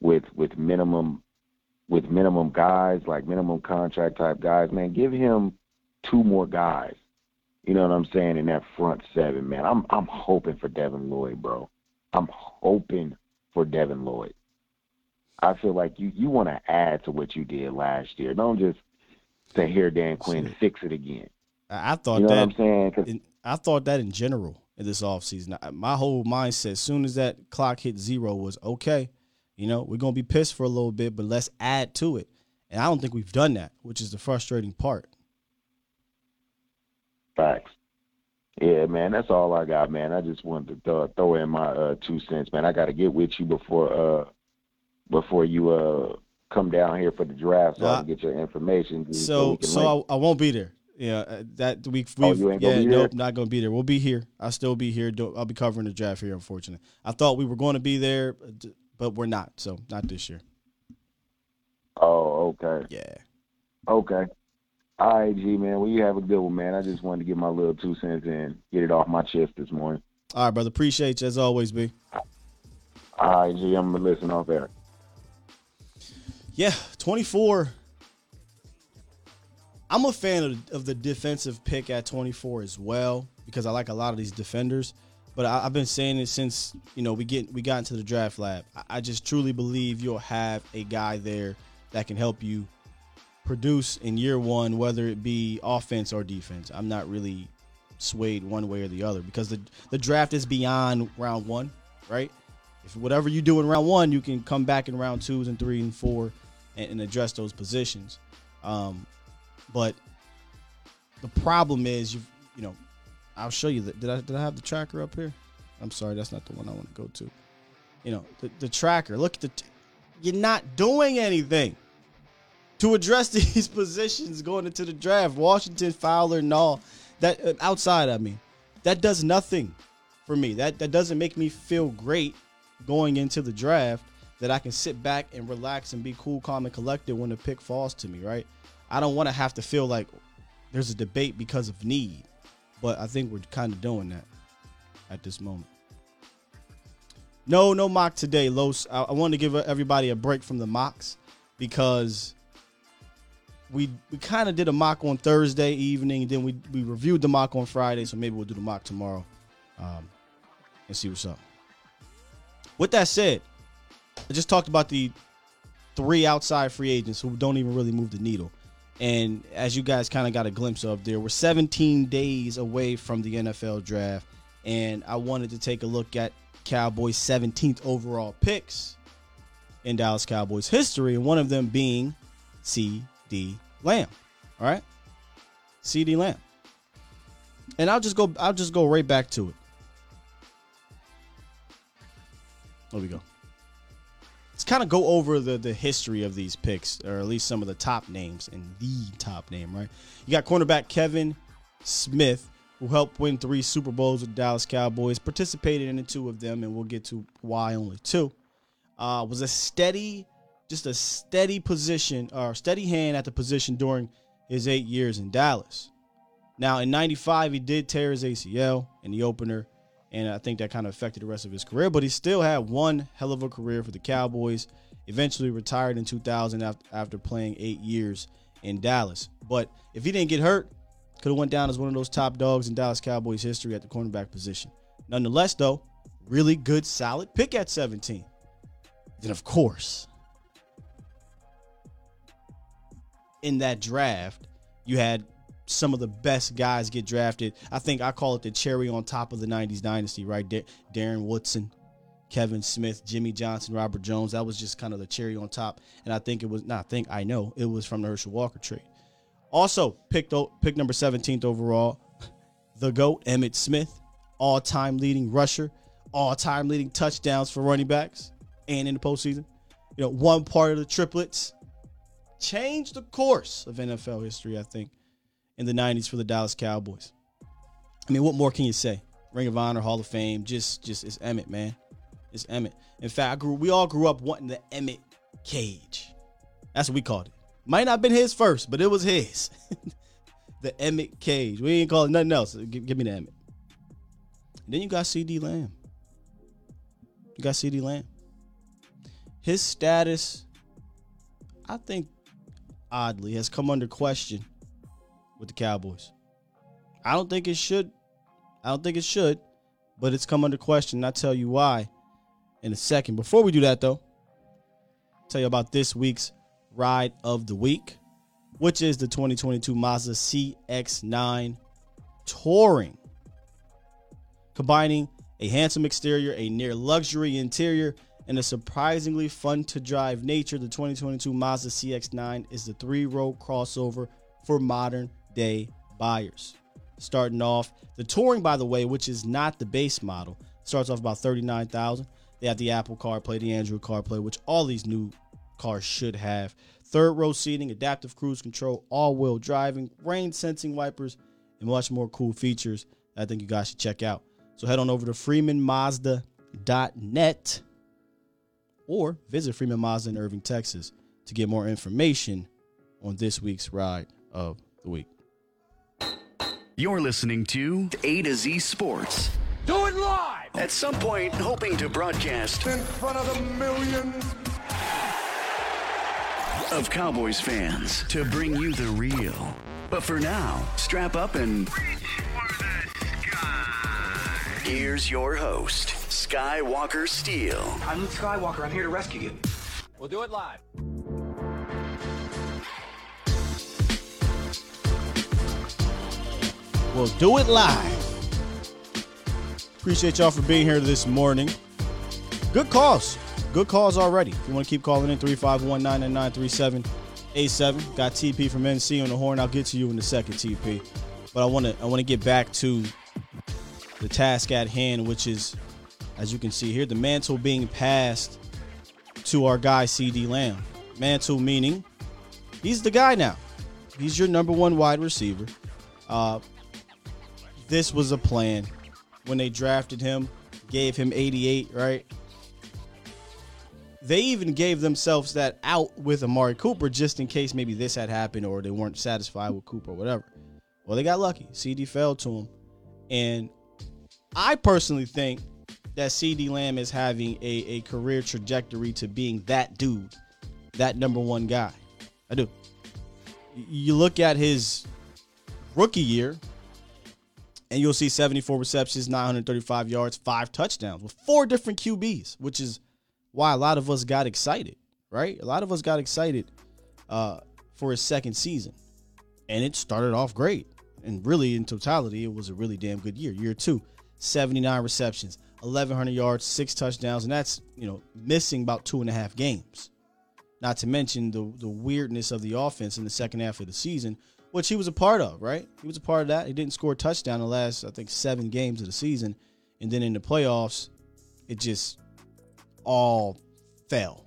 with with minimum with minimum guys like minimum contract type guys. Man, give him two more guys. You know what I'm saying in that front seven, man. I'm I'm hoping for Devin Lloyd, bro. I'm hoping for Devin Lloyd. I feel like you you want to add to what you did last year. Don't just say here, Dan Quinn, Shit. fix it again. I, thought You know that what I'm saying? in, I thought that in general in this offseason. My whole mindset, as soon as that clock hit zero, was okay. You know, we're gonna be pissed for a little bit, but let's add to it. And I don't think we've done that, which is the frustrating part. Facts. Yeah, man, that's all I got, man. I just wanted to throw, throw in my uh, two cents, man. I got to get with you before uh before you uh come down here for the draft, so Nah. I can get your information. so So, so. I, I won't be there. Yeah, uh, that we Oh, you ain't yeah, nope, not gonna be there. We'll be here. I'll still be here. I'll be covering the draft here. Unfortunately, I thought we were going to be there, uh, but we're not. So not this year. oh, okay, Yeah. okay. All right, G, man. Well, you have a good one, man. I just wanted to get my little two cents in, get it off my chest this morning. All right, brother. Appreciate you as always, B. All right, G, I'm gonna listen off there. Yeah, 24. I'm a fan of, of the defensive pick at 24 as well because I like a lot of these defenders. But I, I've been saying it since you know we get we got into the draft lab. I, I just truly believe you'll have a guy there that can help you produce in year one, whether it be offense or defense. I'm not really swayed one way or the other because the the draft is beyond round one, right? If whatever you do in round one, you can come back in round twos and three and four and, and address those positions. Um, but the problem is, you you know, I'll show you that. Did I did I have the tracker up here? I'm sorry, that's not the one I want to go to. You know, the, the tracker. Look at the. T- you're not doing anything to address these positions going into the draft. Washington, Fowler, and all that uh, outside. I mean, that does nothing for me. That that doesn't make me feel great going into the draft. That I can sit back and relax and be cool, calm, and collected when the pick falls to me. Right? I don't want to have to feel like there's a debate because of need, but I think we're kind of doing that at this moment. No, no mock today, Los. I, I want to give everybody a break from the mocks because we we kind of did a mock on Thursday evening, and then we we reviewed the mock on Friday. So maybe we'll do the mock tomorrow, um, and see what's up. With that said, I just talked about the three outside free agents who don't even really move the needle. And as you guys kind of got a glimpse of there, we're 17 days away from the NFL draft. And I wanted to take a look at Cowboys' 17th overall picks in Dallas Cowboys history, and one of them being CeeDee Lamb. All right? CeeDee Lamb. And I'll just go I'll just go right back to it. There we go. Let's kind of go over the the history of these picks, or at least some of the top names and the top name, right? You got cornerback Kevin Smith, who helped win three Super Bowls with the Dallas Cowboys, participated in the two of them, and we'll get to why only two. Uh, was a steady, just a steady position or steady hand at the position during his eight years in Dallas. Now in '95, he did tear his ACL in the opener, and I think that kind of affected the rest of his career. But he still had one hell of a career for the Cowboys, Eventually retired in 2000 after, playing eight years in Dallas. But if he didn't get hurt, could have went down as one of those top dogs in Dallas Cowboys history at the cornerback position. Nonetheless, though, really good, solid pick at 17. Then, of course, in that draft, you had some of the best guys get drafted. I think I call it the cherry on top of the 90s dynasty, right? Darren Woodson, Kevin Smith, Jimmy Johnson, Robert Jones. That was just kind of the cherry on top. And I think it was, not I think, I know it was from the Herschel Walker trade. Also, picked pick number 17th overall, the GOAT, Emmitt Smith, all time leading rusher, all time leading touchdowns for running backs and in the postseason. You know, one part of the triplets changed the course of NFL history, I think, in the 90s for the Dallas Cowboys. I mean, what more can you say? Ring of Honor, Hall of Fame, just just it's Emmitt, man. It's Emmitt. In fact, I grew we all grew up wanting the Emmitt cage. That's what we called it. Might not have been his first, but it was his. the Emmitt cage. We ain't call it nothing else. Give, give me the Emmitt. And then you got CeeDee Lamb. You got CeeDee Lamb. His status, I think, oddly, has come under question with the Cowboys. I don't think it should. I don't think it should, but it's come under question. I'll tell you why in a second. Before we do that, though, I'll tell you about this week's ride of the week, which is the 2022 Mazda CX9 Touring. Combining a handsome exterior, a near luxury interior, and a surprisingly fun to drive nature, the 2022 Mazda CX9 is the three row crossover for modern day buyers. Starting off, the Touring, by the way, which is not the base model, starts off about 39000 They have the Apple CarPlay, the Android CarPlay, which all these new cars should have. Third row seating, adaptive cruise control, all wheel driving, rain sensing wipers, and much more cool features I think you guys should check out. So head on over to freemanmazda.net or visit Freeman Mazda in Irving, Texas to get more information on this week's ride of the week. You're listening to A to Z Sports. Do it live! At some point, hoping to broadcast in front of the millions of Cowboys fans to bring you the real. But for now, strap up and. Here's your host, Skywalker Steele. I'm Luke Skywalker. I'm here to rescue you. We'll do it live. We'll do it live. Appreciate y'all for being here this morning. Good calls. Good calls already. If you want to keep calling in, 351 999 87. Got TP from NC on the horn. I'll get to you in a second, TP. But I want to I want to get back to the task at hand, which is, as you can see here, the mantle being passed to our guy CeeDee Lamb. Mantle meaning he's the guy now. He's your number one wide receiver. Uh, this was a plan when they drafted him, gave him 88, right? They even gave themselves that out with Amari Cooper just in case maybe this had happened or they weren't satisfied with Cooper or whatever. Well, they got lucky. CeeDee fell to him. And I personally think that CeeDee Lamb is having a, a career trajectory to being that dude, that number one guy. I do. You look at his rookie year, and you'll see 74 receptions, 935 yards, five touchdowns with four different QBs, which is why a lot of us got excited, right? A lot of us got excited uh, for his second season. And it started off great. And really, in totality, it was a really damn good year. Year two, 79 receptions, 1,100 yards, six touchdowns, and that's you know missing about two and a half games. Not to mention the the weirdness of the offense in the second half of the season, which he was a part of. Right, he was a part of that. He didn't score a touchdown the last I think seven games of the season, and then in the playoffs, it just all fell.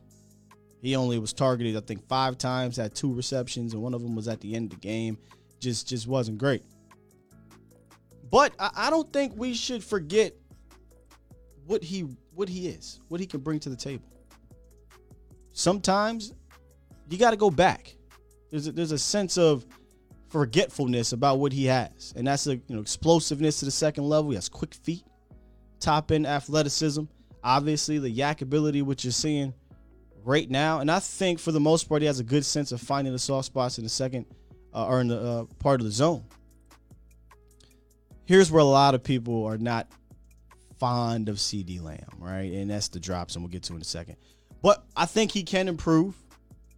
He only was targeted I think five times, had two receptions, and one of them was at the end of the game. Just just wasn't great. But I, I don't think we should forget what he what he is, what he can bring to the table. Sometimes you got to go back. There's a, there's a sense of forgetfulness about what he has, and that's a you know explosiveness to the second level. He has quick feet, top end athleticism. Obviously, the yak ability, which you're seeing right now, and I think for the most part he has a good sense of finding the soft spots in the second uh, or in the uh, part of the zone. Here's where a lot of people are not fond of CeeDee Lamb, right? And that's the drops, and we'll get to in a second. But I think he can improve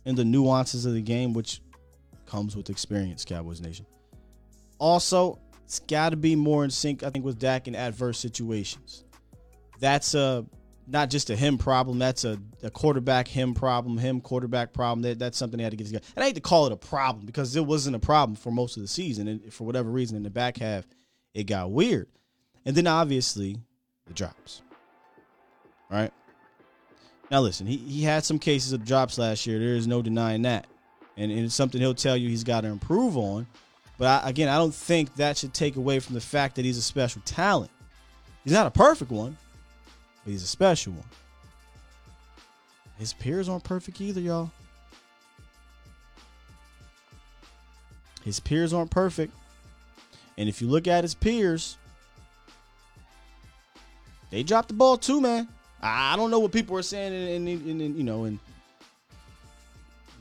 in the nuances of the game, which comes with experience, Cowboys Nation. Also, it's got to be more in sync, I think, with Dak in adverse situations. That's a not just a him problem. That's a, a quarterback him problem, him quarterback problem. That, that's something they had to get together. And I hate to call it a problem because it wasn't a problem for most of the season. And for whatever reason, in the back half, it got weird. And then obviously, the drops. Right? Now, listen, he, he had some cases of drops last year. There is no denying that. And, and it's something he'll tell you he's got to improve on. But I, again, I don't think that should take away from the fact that he's a special talent. He's not a perfect one, but he's a special one. His peers aren't perfect either, y'all. His peers aren't perfect. And if you look at his peers, they dropped the ball too, man. I don't know what people are saying in, in, in, you know in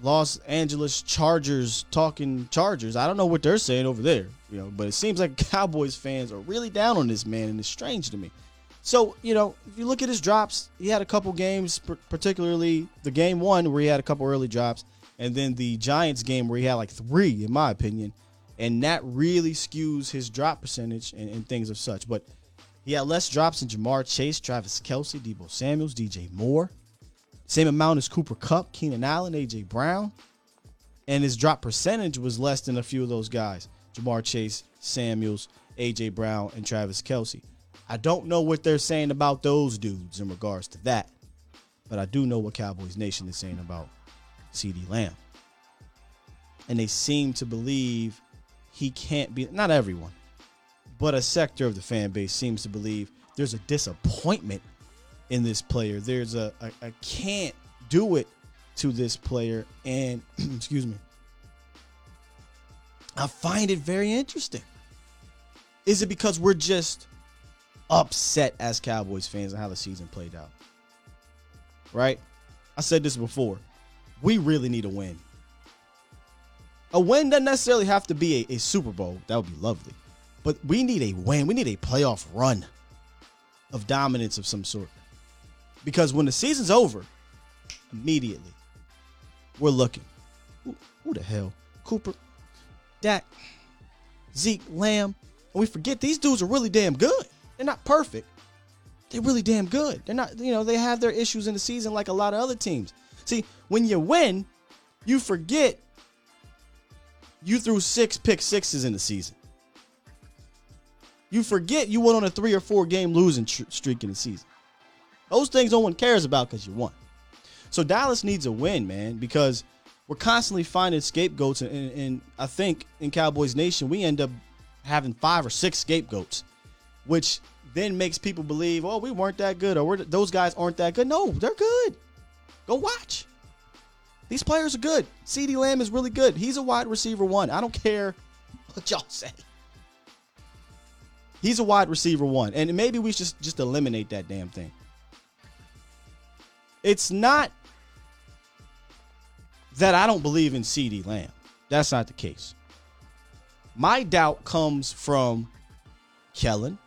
Los Angeles Chargers talking Chargers. I don't know what they're saying over there, you know, but it seems like Cowboys fans are really down on this man, and it's strange to me. So, you know, if you look at his drops, he had a couple games, particularly the game one where he had a couple early drops, and then the Giants game where he had like three, in my opinion. And that really skews his drop percentage and, and things of such. But he had less drops than Ja'Marr Chase, Travis Kelce, Deebo Samuels, DJ Moore. Same amount as Cooper Kupp, Keenan Allen, AJ Brown. And his drop percentage was less than a few of those guys Ja'Marr Chase, Samuels, AJ Brown, and Travis Kelce. I don't know what they're saying about those dudes in regards to that, but I do know what Cowboys Nation is saying about CeeDee Lamb. And they seem to believe he can't be, not everyone, but a sector of the fan base seems to believe there's a disappointment in this player. There's a, a, a can't do it to this player. And excuse me. I find it very interesting. Is it because we're just upset as Cowboys fans on how the season played out? Right? I said this before. We really need a win. A win doesn't necessarily have to be a, a Super Bowl. That would be lovely. But we need a win. We need a playoff run of dominance of some sort. Because when the season's over, immediately, we're looking. Who, who the hell? Cooper, Dak, Zeke, Lamb. And we forget these dudes are really damn good. They're not perfect. They're really damn good. They're not, you know, they have their issues in the season like a lot of other teams. See, when you win, you forget you threw six pick sixes in the season. You forget you went on a three or four game losing tr- streak in the season. Those things no one cares about because you won. So Dallas needs a win, man, because we're constantly finding scapegoats, and, and, and I think in Cowboys Nation we end up having five or six scapegoats, which then makes people believe, oh, we weren't that good, or those guys aren't that good. No, they're good. Go watch. These players are good. CeeDee Lamb is really good. He's a wide receiver one. I don't care what y'all say. He's a wide receiver one. And maybe we should just eliminate that damn thing. It's not that I don't believe in CeeDee Lamb. That's not the case. My doubt comes from Kellen.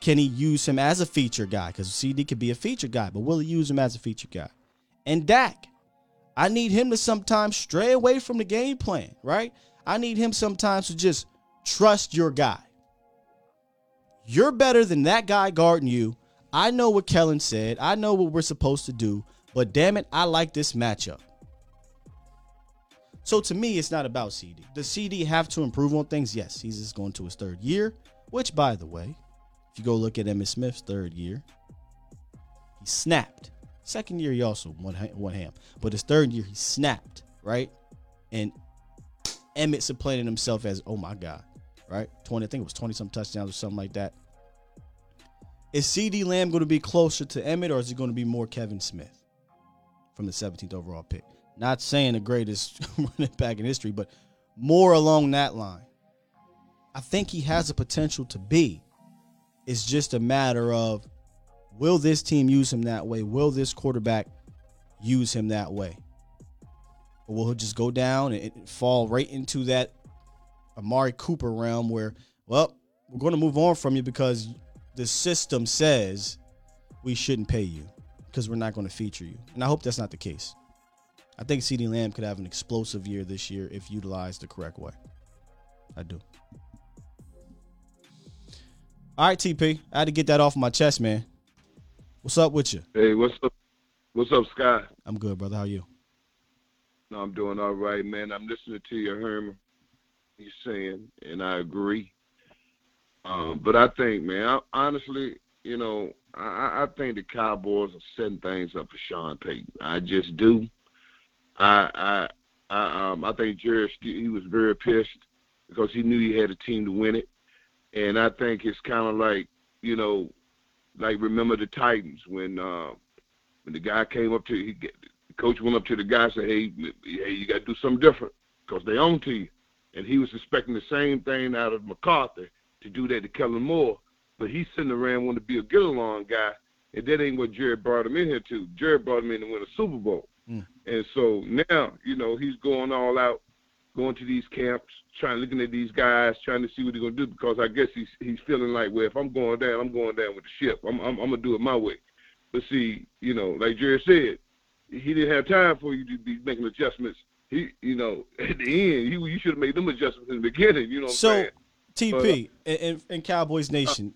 Can he use him as a feature guy? Because CeeDee could be a feature guy, but will he use him as a feature guy? And Dak, I need him to sometimes stray away from the game plan, right? I need him sometimes to just trust your guy. You're better than that guy guarding you. I know what Kellen said. I know what we're supposed to do. But damn it, I like this matchup. So to me, it's not about CeeDee. Does CeeDee have to improve on things? Yes, he's just going to his third year. Which, by the way, if you go look at Emmitt Smith's third year, he snapped. Second year, he also won one ham, but his third year, he snapped right. And Emmitt supplanted himself as, oh my god, right? 20, I think it was 20 some touchdowns or something like that. Is CeeDee Lamb going to be closer to Emmitt or is he going to be more Kevin Smith from the 17th overall pick? Not saying the greatest running back in history, but more along that line. I think he has the potential to be. It's just a matter of will this team use him that way? Will this quarterback use him that way. Or will he just go down and fall right into that Amari Cooper realm where, well, we're going to move on from you because the system says we shouldn't pay you because we're not going to feature you. And I hope that's not the case. I think CeeDee Lamb could have an explosive year this year if utilized the correct way. I do. All right, TP. I had to get that off my chest, man. What's up with you? Hey, what's up? What's up, Scott? I'm good, brother. How are you? No, I'm doing all right, man. I'm listening to you, Herman. He's saying, and I agree. Um, but I think, man, I, honestly, you know, I, I think the Cowboys are setting things up for Sean Payton. I just do. I I I um I think Jerry he was very pissed because he knew he had a team to win it, and I think it's kind of like you know, like remember the Titans when uh, when the guy came up to he, the coach went up to the guy and said, hey hey you got to do something different because they own to you, and he was expecting the same thing out of McCarthy to do that to Kellen Moore, but he's sitting around wanting to be a get along guy, and that ain't what Jerry brought him in here to. Jerry brought him in to win a Super Bowl. Mm. And so now, you know, he's going all out, going to these camps, trying looking at these guys, trying to see what he's gonna do because I guess he's he's feeling like, well, if I'm going down, I'm going down with the ship. I'm I'm, I'm gonna do it my way. But see, you know, like Jerry said, he didn't have time for you to be making adjustments. He, you know, at the end, you you should have made them adjustments in the beginning. You know what so, I'm saying? TP and, and Cowboys Nation,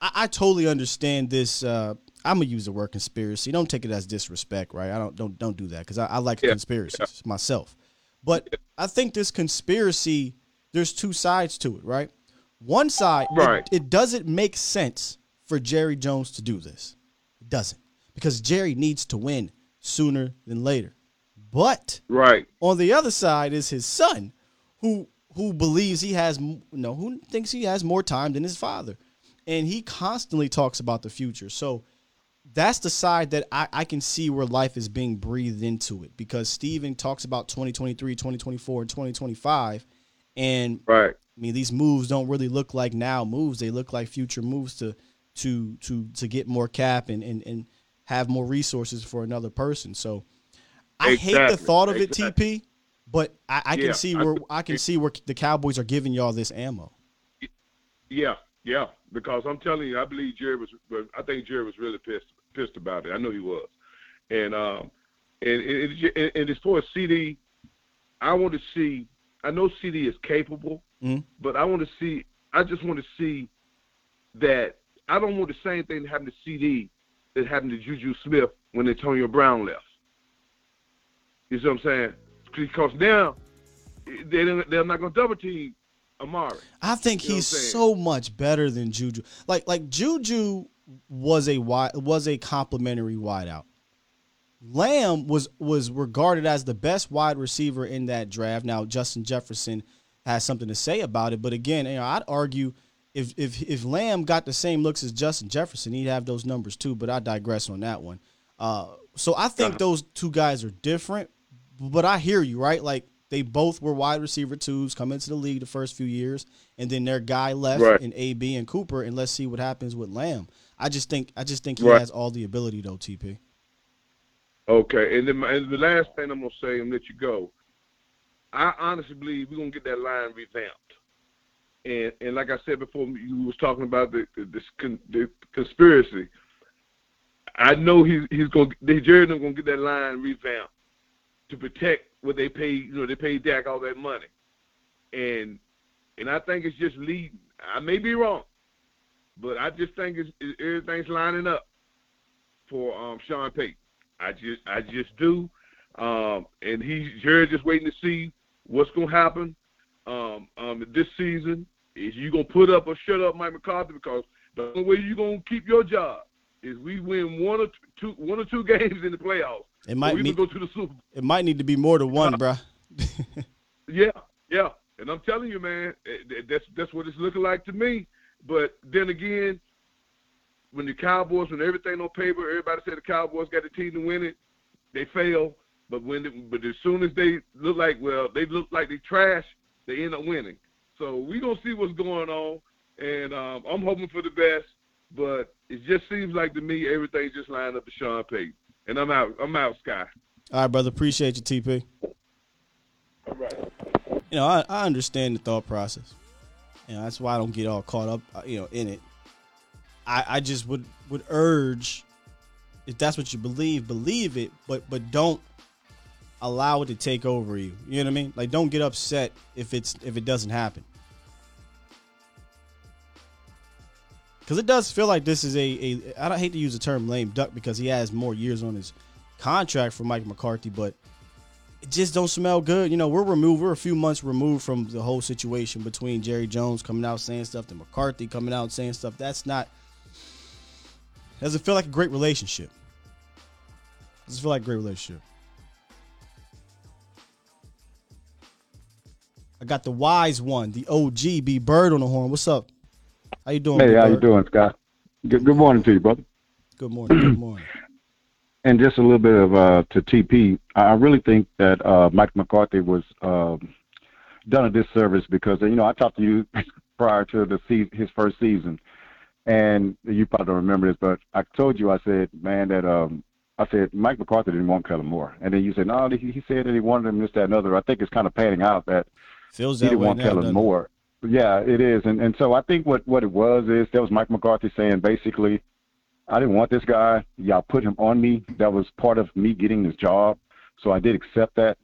uh, I, I, totally understand this. Uh, I'm gonna use the word conspiracy. Don't take it as disrespect, right? I don't don't don't do that because I, I, like yeah. conspiracies yeah. myself. But I think this conspiracy, there's two sides to it, right? One side, right. It, it doesn't make sense for Jerry Jones to do this. It doesn't because Jerry needs to win sooner than later. But right on the other side is his son, who who believes he has you know who thinks he has more time than his father and he constantly talks about the future so that's the side that I, I can see where life is being breathed into it because Stephen talks about 2023 2024 and 2025 and right i mean these moves don't really look like now moves they look like future moves to to to to get more cap and and, and have more resources for another person so i exactly. hate the thought of exactly. it tp but I, I can see where I, I can see where the Cowboys are giving y'all this ammo. Yeah, yeah. Because I'm telling you, I believe Jerry was. I think Jerry was really pissed pissed about it. I know he was. And um, and and, and as far as CeeDee, I want to see. I know CeeDee is capable, mm-hmm. but I want to see. I just want to see that. I don't want the same thing to happen to CeeDee that happened to Juju Smith when Antonio Brown left. You see what I'm saying? because now they they're not going to double team Amari. I think you he's so much better than Juju. Like like Juju was a wide, was a complimentary wideout. Lamb was was regarded as the best wide receiver in that draft. Now Justin Jefferson has something to say about it, but again, you know, I'd argue if if if Lamb got the same looks as Justin Jefferson, he'd have those numbers too. But I digress on that one. Uh, so I think uh-huh. those two guys are different but I hear you, right? Like they both were wide receiver twos come into the league the first few years, and then their guy left right. in AB and Cooper, and let's see what happens with Lamb. I just think I just think he right. has all the ability though, TP. Okay, and then my, and the last thing I'm gonna say and let you go. I honestly believe we're gonna get that line revamped. And and like I said before, you was talking about the the, the conspiracy. I know he's he's gonna Jerry gonna get that line revamped to protect what they pay. You know, they pay Dak all that money, and and I think it's just leading. I may be wrong, but I just think it's, it, everything's lining up for um, Sean Payton. I just I just do, um, and he's just waiting to see what's gonna happen um, um, this season. Is you gonna put up or shut up Mike McCarthy? Because the only way you gonna keep your job is we win one or two one or two games in the playoffs. It might need, go to the Super. Bowl. It might need to be more than one, uh, bro. yeah, yeah, and I'm telling you, man, that's that's what it's looking like to me. But then again, when the Cowboys, when everything on paper, everybody said the Cowboys got the team to win it, they fail. But when, but as soon as they look like, well, they look like they trash, they end up winning. So we gonna see what's going on, and um, I'm hoping for the best. But it just seems like to me everything just lined up to Sean Payton. And I'm out. I'm out, Sky. All right, brother. Appreciate you, TP. All right. You know, I, I understand the thought process. You know, that's why I don't get all caught up, uh, you know, in it. I, I just would would urge, if that's what you believe, believe it, but but don't allow it to take over you. You know what I mean? Like, don't get upset if it's if it doesn't happen. Because it does feel like this is a, a I don't hate to use the term lame duck because he has more years on his contract for Mike McCarthy, but it just don't smell good. You know, we're removed, we're a few months removed from the whole situation between Jerry Jones coming out saying stuff to McCarthy coming out saying stuff. That's not doesn't feel like a great relationship. Doesn't feel like a great relationship. I got the wise one, the OG, B Bird on the horn. What's up? How you doing? Hey, how you doing, Scott? Good, good morning to you, brother. Good morning. Good morning. And just a little bit of uh, to TP. I really think that uh, Mike McCarthy was um, done a disservice because you know I talked to you prior to the se- his first season, and you probably don't remember this, but I told you I said, man, that um, I said Mike McCarthy didn't want Kellen Moore, and then you said no, he, he said that he wanted him this, that, and other. I think it's kind of panning out that Feels he that didn't way want now, Kellen doesn't it? Moore. Yeah, it is, and and so I think what what it was is that was Mike McCarthy saying basically, I didn't want this guy. Y'all put him on me. That was part of me getting this job, so I did accept that.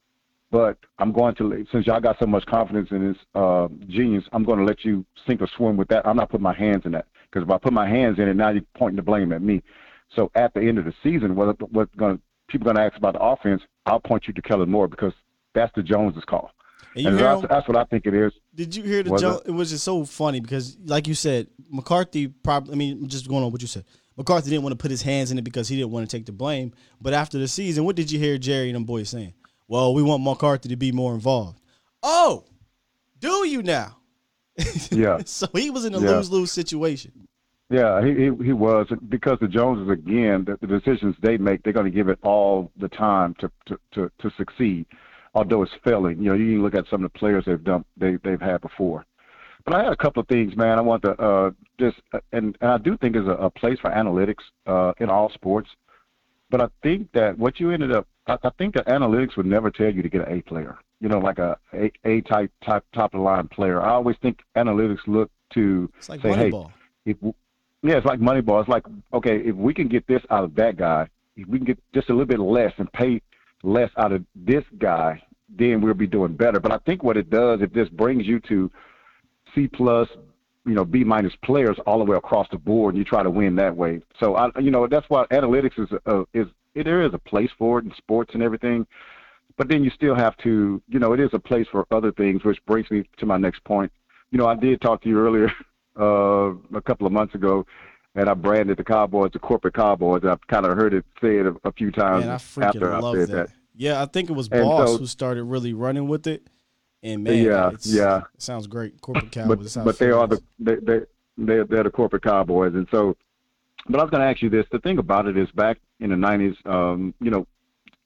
But I'm going to since y'all got so much confidence in his uh, genius, I'm going to let you sink or swim with that. I'm not putting my hands in that because if I put my hands in it, now you're pointing the blame at me. So at the end of the season, what what's going people going to ask about the offense? I'll point you to Kellen Moore because that's the Joneses call. And And that's, that's what I think it is. Did you hear the Was joke? it? It was just so funny because, like you said, McCarthy probably. I mean, just going on what you said. McCarthy didn't want to put his hands in it because he didn't want to take the blame. But after the season, what did you hear Jerry and them boys saying? Well, we want McCarthy to be more involved. Oh, do you now? Yeah. so he was in a Yeah. lose lose situation. Yeah, he, he he was because the Joneses again, the, the decisions they make, they're going to give it all the time to, to to to succeed. Although it's failing, you know, you can look at some of the players they've done they they've had before. But I had a couple of things, man. I want to uh, just and, and I do think there's a, a place for analytics uh, in all sports. But I think that what you ended up, I, I think that analytics would never tell you to get an A player. You know, like a A, a type type top of the line player. I always think analytics look to It's like say, hey, if yeah, it's like Moneyball. It's like okay, if we can get this out of that guy, if we can get just a little bit less and pay less out of this guy, then we'll be doing better. But I think what it does, if this brings you to C plus, you know, B minus players all the way across the board, and you try to win that way. So I, you know, that's why analytics is a, is it, there is a place for it in sports and everything. But then you still have to, you know, it is a place for other things, which brings me to my next point. You know, I did talk to you earlier uh, a couple of months ago, and I branded the Cowboys the corporate Cowboys. I've kind of heard it said a, a few times Man, I after I love said that. that. Yeah, I think it was And Boss so- who started really running with it. And man, Yeah, yeah. it sounds great. Corporate Cowboys. but but they are the they they they're, they're the corporate cowboys, and so. But I was going to ask you this. The thing about it is, back in the '90s, um, you know,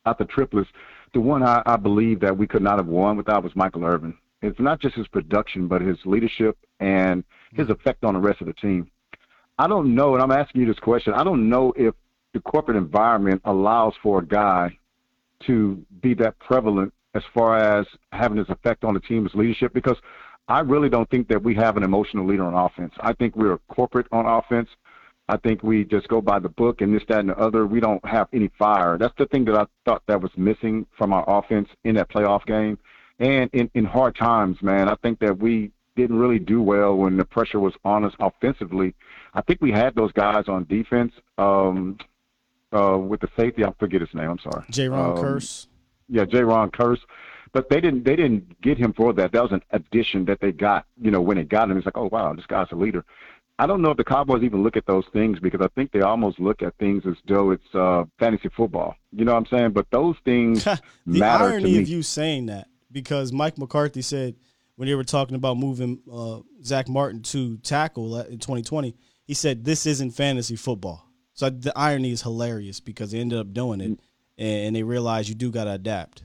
at the triplets, the one I, I believe that we could not have won without was Michael Irvin. It's not just his production, but his leadership and his effect on the rest of the team. I don't know, and I'm asking you this question. I don't know if the corporate environment allows for a guy to be that prevalent as far as having his effect on the team's leadership because I really don't think that we have an emotional leader on offense. I think we're corporate on offense. I think we just go by the book and this, that, and the other. We don't have any fire. That's the thing that I thought that was missing from our offense in that playoff game. And in, in hard times, man, I think that we didn't really do well when the pressure was on us offensively. I think we had those guys on defense um, uh, with the safety. I forget his name. I'm sorry. Jayron Um, Kearse. Yeah, Jayron Kearse. But they didn't they didn't get him for that. That was an addition that they got, you know, when they got him. It's like, oh wow, this guy's a leader. I don't know if the Cowboys even look at those things because I think they almost look at things as though it's uh, fantasy football. You know what I'm saying? But those things the matter to irony me. of you saying that because Mike McCarthy said when they were talking about moving uh, Zack Martin to tackle in 2020, he said this isn't fantasy football. So the irony is hilarious because they ended up doing it, and they realize you do got to adapt.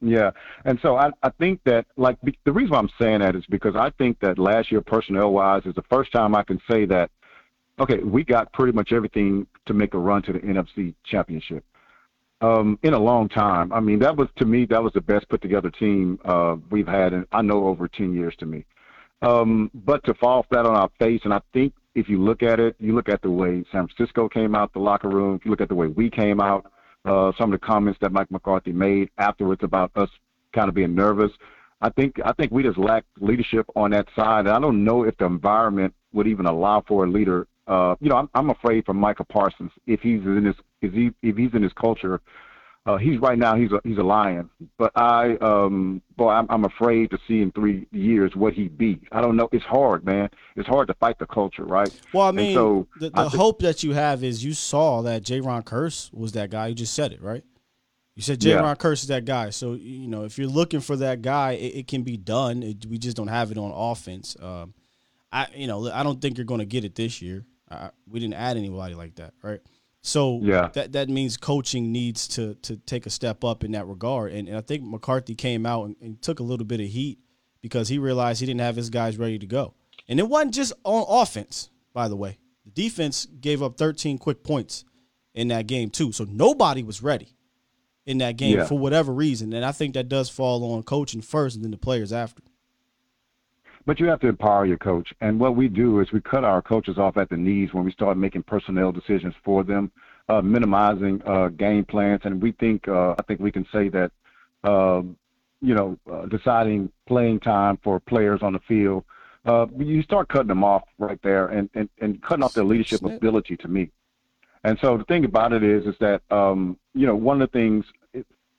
Yeah, and so I, I think that like the reason why I'm saying that is because I think that last year personnel wise is the first time I can say that okay, we got pretty much everything to make a run to the NFC Championship. Um, in a long time. I mean, that was to me that was the best put together team uh, we've had, and I know over ten years to me. Um, but to fall flat on our face, and I think if you look at it, you look at the way San Francisco came out the locker room. If you look at the way we came out, uh, some of the comments that Mike McCarthy made afterwards about us kind of being nervous. I think I think we just lack leadership on that side. And I don't know if the environment would even allow for a leader. Uh, you know, I'm, I'm afraid for Micah Parsons if he's in his if, he, if he's in his culture uh, he's right now he's a he's a lion, but I um boy I'm I'm afraid to see in three years what he be. I don't know. It's hard, man. It's hard to fight the culture, right? Well, I mean, so the, the th- hope that you have is you saw that Jayron Kearse was that guy. You just said it, right? You said Jayron yeah. Kearse is that guy. So you know if you're looking for that guy, it, it can be done. It, we just don't have it on offense. Um, I you know I don't think you're going to get it this year. I, we didn't add anybody like that, right? So yeah. that that means coaching needs to to take a step up in that regard. And, and I think McCarthy came out and, and, took a little bit of heat because he realized he didn't have his guys ready to go. And it wasn't just on offense, by the way. The defense gave up 13 quick points in that game too. So nobody was ready in that game yeah. for whatever reason. And I think that does fall on coaching first and then the players after. But you have to empower your coach. And what we do is we cut our coaches off at the knees when we start making personnel decisions for them, uh, minimizing uh, game plans. And we think, uh, I think we can say that, uh, you know, uh, deciding playing time for players on the field, uh, you start cutting them off right there and, and, and cutting off their leadership ability to me. And so the thing about it is, is that, um, you know, one of the things,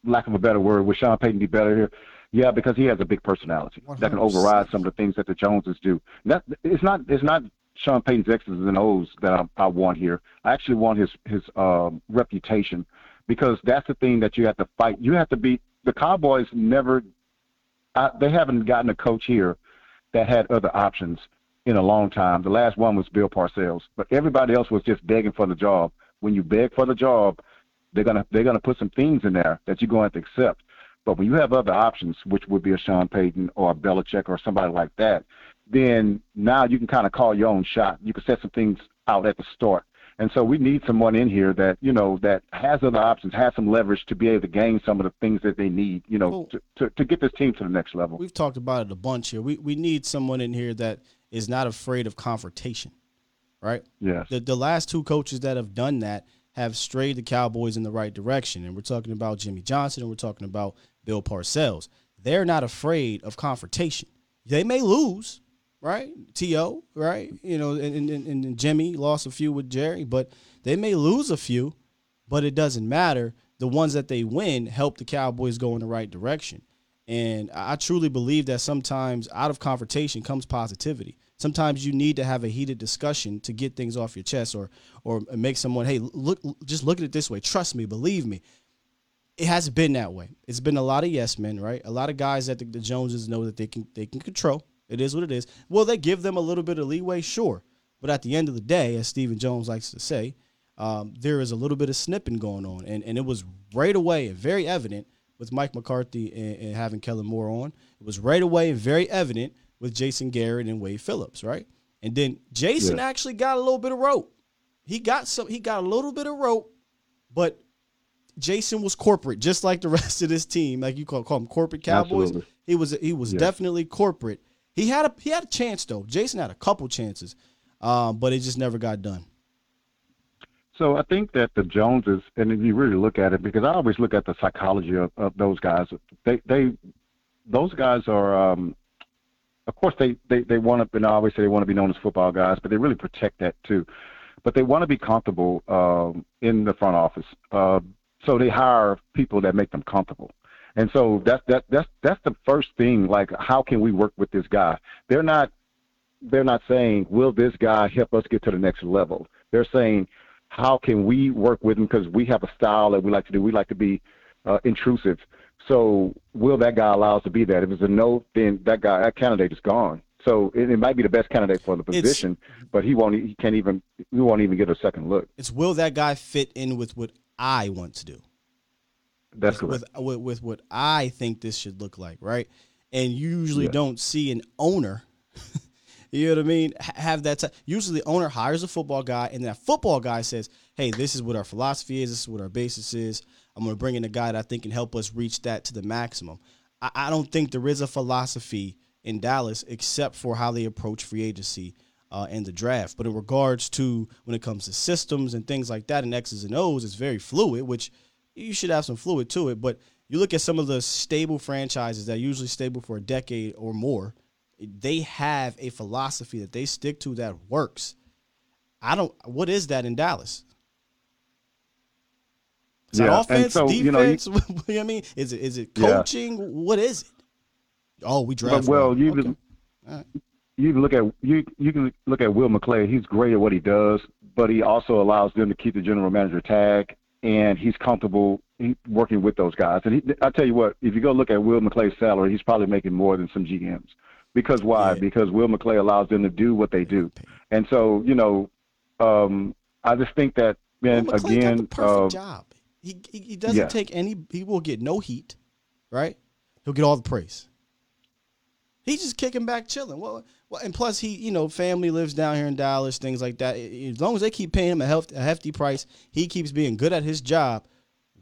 lack of a better word, would Sean Payton be better here? Yeah, because he has a big personality 100%. that can override some of the things that the Joneses do. That it's not it's not Sean Payton's X's and O's that I, I want here. I actually want his his uh, reputation because that's the thing that you have to fight. You have to be the Cowboys never I, they haven't gotten a coach here that had other options in a long time. The last one was Bill Parcells, but everybody else was just begging for the job. When you beg for the job, they're gonna they're gonna put some things in there that you're going to to accept. But when you have other options, which would be a Sean Payton or a Belichick or somebody like that, then now you can kind of call your own shot. You can set some things out at the start. And so we need someone in here that, you know, that has other options, has some leverage to be able to gain some of the things that they need, you know, well, to, to, to get this team to the next level. We've talked about it a bunch here. We, we need someone in here that is not afraid of confrontation, right? Yes. The, the last two coaches that have done that have strayed the Cowboys in the right direction. And we're talking about Jimmy Johnson and we're talking about Bill Parcells. They're not afraid of confrontation. They may lose, right? T.O., right? You know, and, and, and Jimmy lost a few with Jerry, but they may lose a few, but it doesn't matter. The ones that they win help the Cowboys go in the right direction. And I truly believe that sometimes out of confrontation comes positivity. Sometimes you need to have a heated discussion to get things off your chest or or make someone, hey, look just look at it this way. Trust me, believe me it has been that way. It's been a lot of yes men, right? A lot of guys that the, the, Joneses know that they can they can control. It is what it is. Will they give them a little bit of leeway? Sure, but at the end of the day, as Stephen Jones likes to say, um, there is a little bit of snipping going on, and and it was right away and very evident with Mike McCarthy and, and having Kellen Moore on. It was right away and very evident with Jason Garrett and Wade Phillips, right? And then Jason yeah. actually got a little bit of rope. He got some. He got a little bit of rope, but Jason was corporate, just like the rest of this team. Like you call, call him corporate Cowboys. Absolutely. He was he was yeah. definitely corporate. He had a he had a chance though. Jason had a couple chances, um, but it just never got done. So I think that the Joneses, and if you really look at it, because I always look at the psychology of, of those guys. They they those guys are, um, of course, they they they want to. And I always say they want to be known as football guys, but they really protect that too. But they want to be comfortable um, in the front office. Uh, so they hire people that make them comfortable. And so that's that that's that's the first thing. Like, how can we work with this guy? They're not they're not saying, will this guy help us get to the next level? They're saying, how can we work with him because we have a style that we like to do. We like to be uh, intrusive. So will that guy allow us to be that? If it's a no, then that guy, that candidate is gone. So it, it might be the best candidate for the position, it's, but he won't. He can't even. We won't even get a second look. It's will that guy fit in with what I want to do. That's with, correct. With, with, what I think this should look like, right? And you usually yeah. don't see an owner you know what I mean? Have that. T- Usually, the owner hires a football guy, and that football guy says, "Hey, this is what our philosophy is. This is what our basis is. I'm going to bring in a guy that I think can help us reach that to the maximum." I, I don't think there is a philosophy in Dallas except for how they approach free agency uh, and the draft. But in regards to when it comes to systems and things like that and X's and O's, it's very fluid, which you should have some fluid to it. But you look at some of the stable franchises that are usually stable for a decade or more, they have a philosophy that they stick to that works. I don't. What is that in Dallas? Is yeah, offense, so, defense? You know, you, you know what I mean? Is it is it coaching? Yeah. What is it? Oh, we draft. Well, well you okay. right. You can look at you you can look at Will McClay. He's great at what he does, but he also allows them to keep the general manager tag, and he's comfortable working with those guys. And he, I tell you what, if you go look at Will McClay's salary, he's probably making more than some GMs. Because why? Yeah. Because Will McClay allows them to do what they do, and so you know, um, I just think that man again, got the perfect uh, job. He, he, he doesn't yeah. take any. He will get no heat, right? He'll get all the praise. He's just kicking back, chilling. Well, well, and plus he, you know, family lives down here in Dallas, things like that. As long as they keep paying him a, hefty, a hefty price, he keeps being good at his job.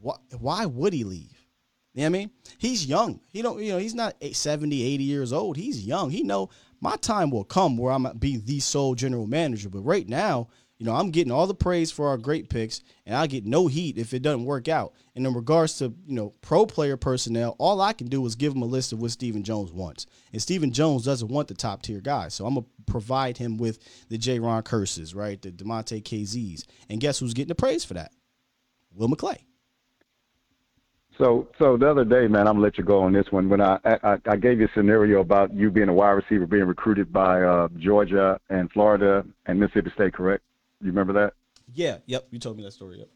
Why, why would he leave? You know what I mean? He's young. He don't, you know, he's not 70, 80 years old. He's young. He know my time will come where I'm be the sole general manager. But right now, you know, I'm getting all the praise for our great picks, and I get no heat if it doesn't work out. And in regards to you know pro player personnel, all I can do is give him a list of what Stephen Jones wants, and Stephen Jones doesn't want the top tier guys. So I'm gonna provide him with the Jayron Kearses, right, the Damontae Kazees. and guess who's getting the praise for that? Will McClay. So, so the other day, man, I'm gonna let you go on this one. When I, I I gave you a scenario about you being a wide receiver being recruited by uh, Georgia and Florida and Mississippi State, correct? You remember that? Yeah. Yep. You told me that story. Yep.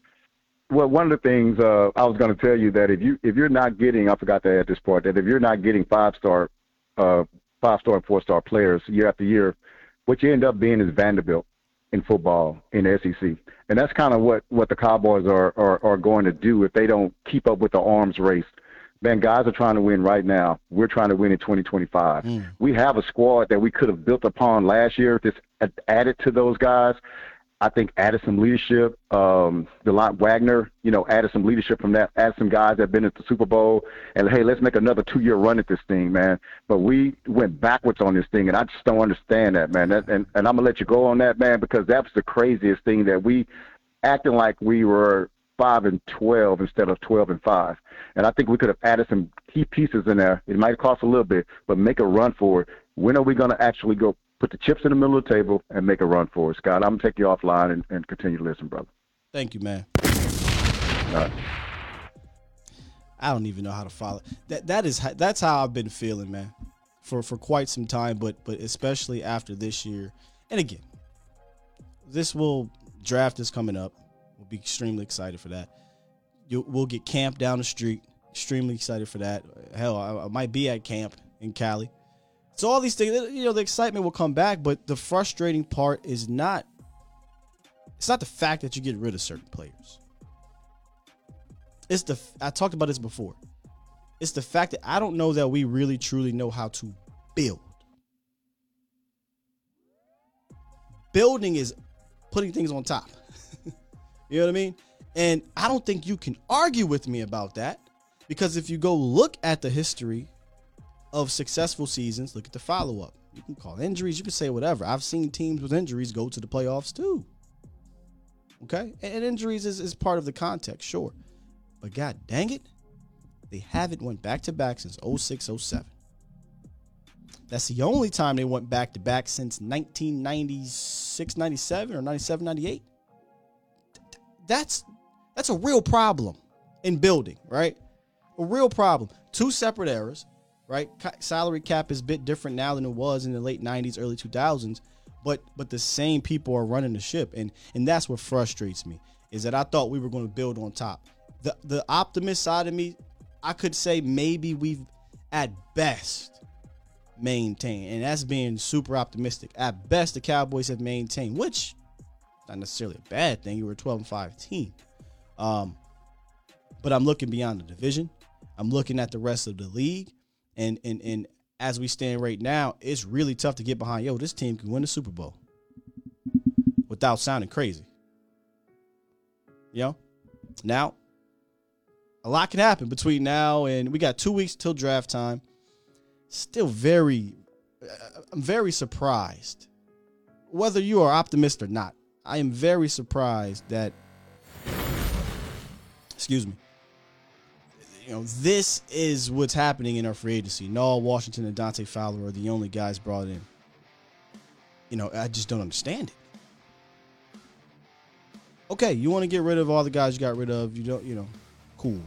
Well, one of the things uh, I was going to tell you that if you if you're not getting, I forgot to add this part that if you're not getting five star, uh, five star and four star players year after year, what you end up being is Vanderbilt in football in the SEC, and that's kind of what what the Cowboys are, are are going to do if they don't keep up with the arms race. Man, guys are trying to win right now. We're trying to win in 2025. Mm. We have a squad that we could have built upon last year. If just added to those guys, I think added some leadership. Um, Delon Wagner, you know, added some leadership from that. Added some guys that have been at the Super Bowl, and hey, let's make another two-year run at this thing, man. But we went backwards on this thing, and I just don't understand that, man. That, and and I'm gonna let you go on that, man, because that was the craziest thing that we acting like we were five and twelve instead of twelve and five. And I think we could have added some key pieces in there. It might cost a little bit, but make a run for it. When are we to actually go put the chips in the middle of the table and make a run for it. Scott, I'm gonna take you offline and, and continue to listen, brother. Thank you, man. I don't even know how to follow that. That is that's how I've been feeling, man, for for quite some time. But but especially after this year, and again, this will draft is coming up. We'll be extremely excited for that. you we'll get camp down the street. Extremely excited for that. Hell, I, I might be at camp in Cali. So all these things, you know, the excitement will come back, but the frustrating part is not it's not the fact that you get rid of certain players. It's the I talked about this before. It's the fact that I don't know that we really truly know how to build. Building is putting things on top. you know what I mean? And I don't think you can argue with me about that because if you go look at the history of successful seasons, look at the follow up. You can call injuries, you can say whatever. I've seen teams with injuries go to the playoffs too. Okay? And injuries is, is part of the context, sure. But god dang it, they haven't went back to back since 06 07. That's the only time they went back to back since 1996 97 or 97 98. That's that's a real problem in building, right? A real problem. Two separate eras, right? Salary cap is a bit different now than it was in the late 90s, early 2000s, but but the same people are running the ship and and that's what frustrates me is that I thought we were going to build on top. The the optimist side of me, I could say maybe we've at best maintained, and that's being super optimistic. At best, the Cowboys have maintained, which not necessarily a bad thing. You were 12 and 5 team. Um, but I'm looking beyond the division. I'm looking at the rest of the league and and and as we stand right now, it's really tough to get behind. Yo, this team can win the Super Bowl without sounding crazy. You know? Now, a lot can happen between now and we got two weeks till draft time. Still very, uh, I'm very surprised. Whether you are optimist or not, I am very surprised that, excuse me, you know, this is what's happening in our free agency. Noah Washington and Dante Fowler are the only guys brought in. You know, I just don't understand it. Okay, you want to get rid of all the guys you got rid of. You don't, you know, cool.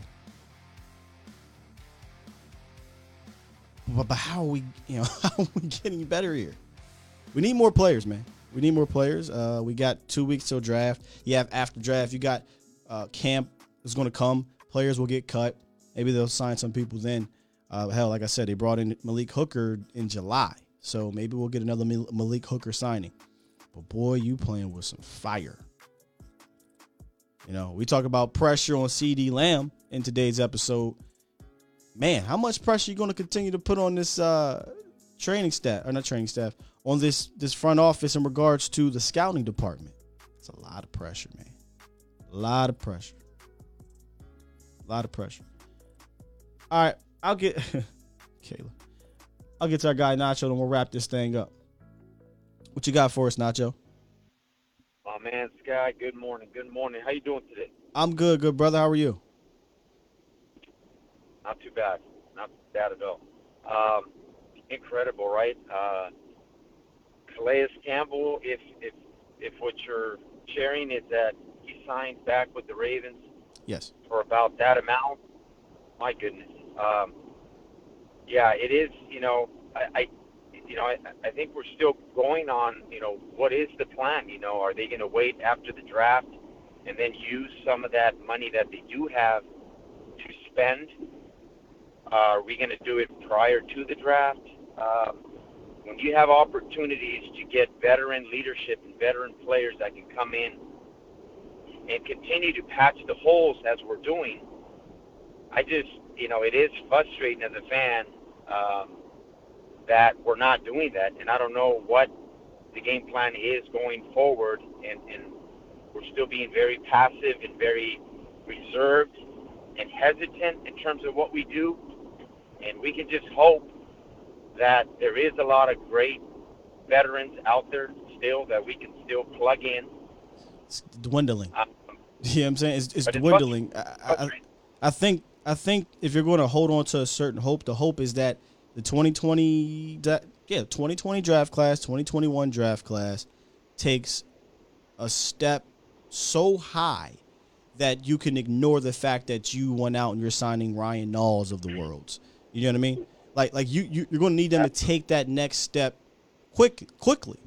But, but how are we, you know, how are we getting better here? We need more players, man. We need more players. Uh, we got two weeks till draft. You have after draft. You got uh, camp is going to come. Players will get cut. Maybe they'll sign some people then. Uh, hell, like I said, they brought in Malik Hooker in July, so maybe we'll get another Malik Hooker signing. But boy, you playing with some fire. You know, we talk about pressure on CeeDee Lamb in today's episode. Man, how much pressure are you going to continue to put on this uh, training staff, or not training staff, on this this front office in regards to the scouting department? It's a lot of pressure, man. A lot of pressure. A lot of pressure. All right, I'll get Kayla. I'll get to our guy Nacho, and we'll wrap this thing up. What you got for us, Nacho? My man, Sky. Good morning. Good morning. How you doing today? I'm good, good brother. How are you? Not too bad. Not bad at all. Um, incredible, right? Uh, Calais Campbell. If if if what you're sharing is that he signed back with the Ravens, yes, for about that amount. My goodness, um, yeah, it is. You know, I, I you know, I, I think we're still going on. You know, what is the plan? You know, are they going to wait after the draft and then use some of that money that they do have to spend? Uh, are we going to do it prior to the draft? Um, when you have opportunities to get veteran leadership and veteran players that can come in and continue to patch the holes as we're doing, I just you know, it is frustrating as a fan um, that we're not doing that, and I don't know what the game plan is going forward, and, and we're still being very passive and very reserved and hesitant in terms of what we do, and we can just hope that there is a lot of great veterans out there still that we can still plug in. It's dwindling. Um, you know what I'm saying? It's, it's dwindling. I, I, I think I think if you're going to hold on to a certain hope, the hope is that the 2020, yeah, 2020 draft class, 2021 draft class takes a step so high that you can ignore the fact that you went out and you're signing Ryan Nalls of the worlds. You know what I mean? Like, like you, you you're going to need them to take that next step quick, quickly.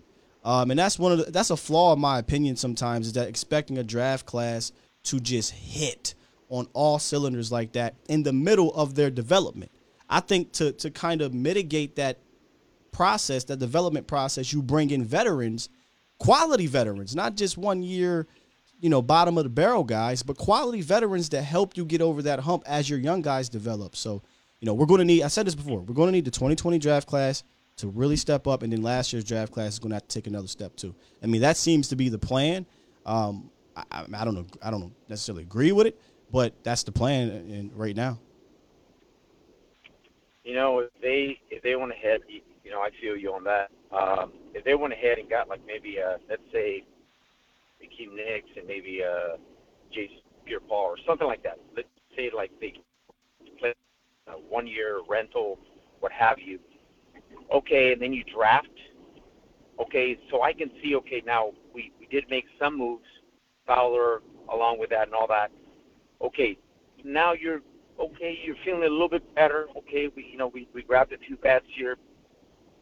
Um, and that's one of the, that's a flaw in my opinion. Sometimes is that expecting a draft class to just hit on all cylinders like that in the middle of their development. I think to to kind of mitigate that process, that development process, you bring in veterans, quality veterans, not just one year, you know, bottom of the barrel guys, but quality veterans that help you get over that hump as your young guys develop. So, you know, we're going to need, I said this before, we're going to need the 2020 draft class to really step up, and then last year's draft class is going to have to take another step too. I mean, that seems to be the plan. Um, I, I don't know, I don't necessarily agree with it, but that's the plan in, right now. You know, if they if they went ahead, you know, I feel you on that. Um, if they went ahead and got like maybe uh, let's say Akiem Hicks and maybe uh, Jason Pierre-Paul or something like that. Let's say like they play a one year rental, what have you. Okay, and then you draft. Okay, so I can see. Okay, now we we did make some moves, Fowler along with that and all that okay, now you're okay, you're feeling a little bit better. Okay, we you know we we grabbed a few bats here,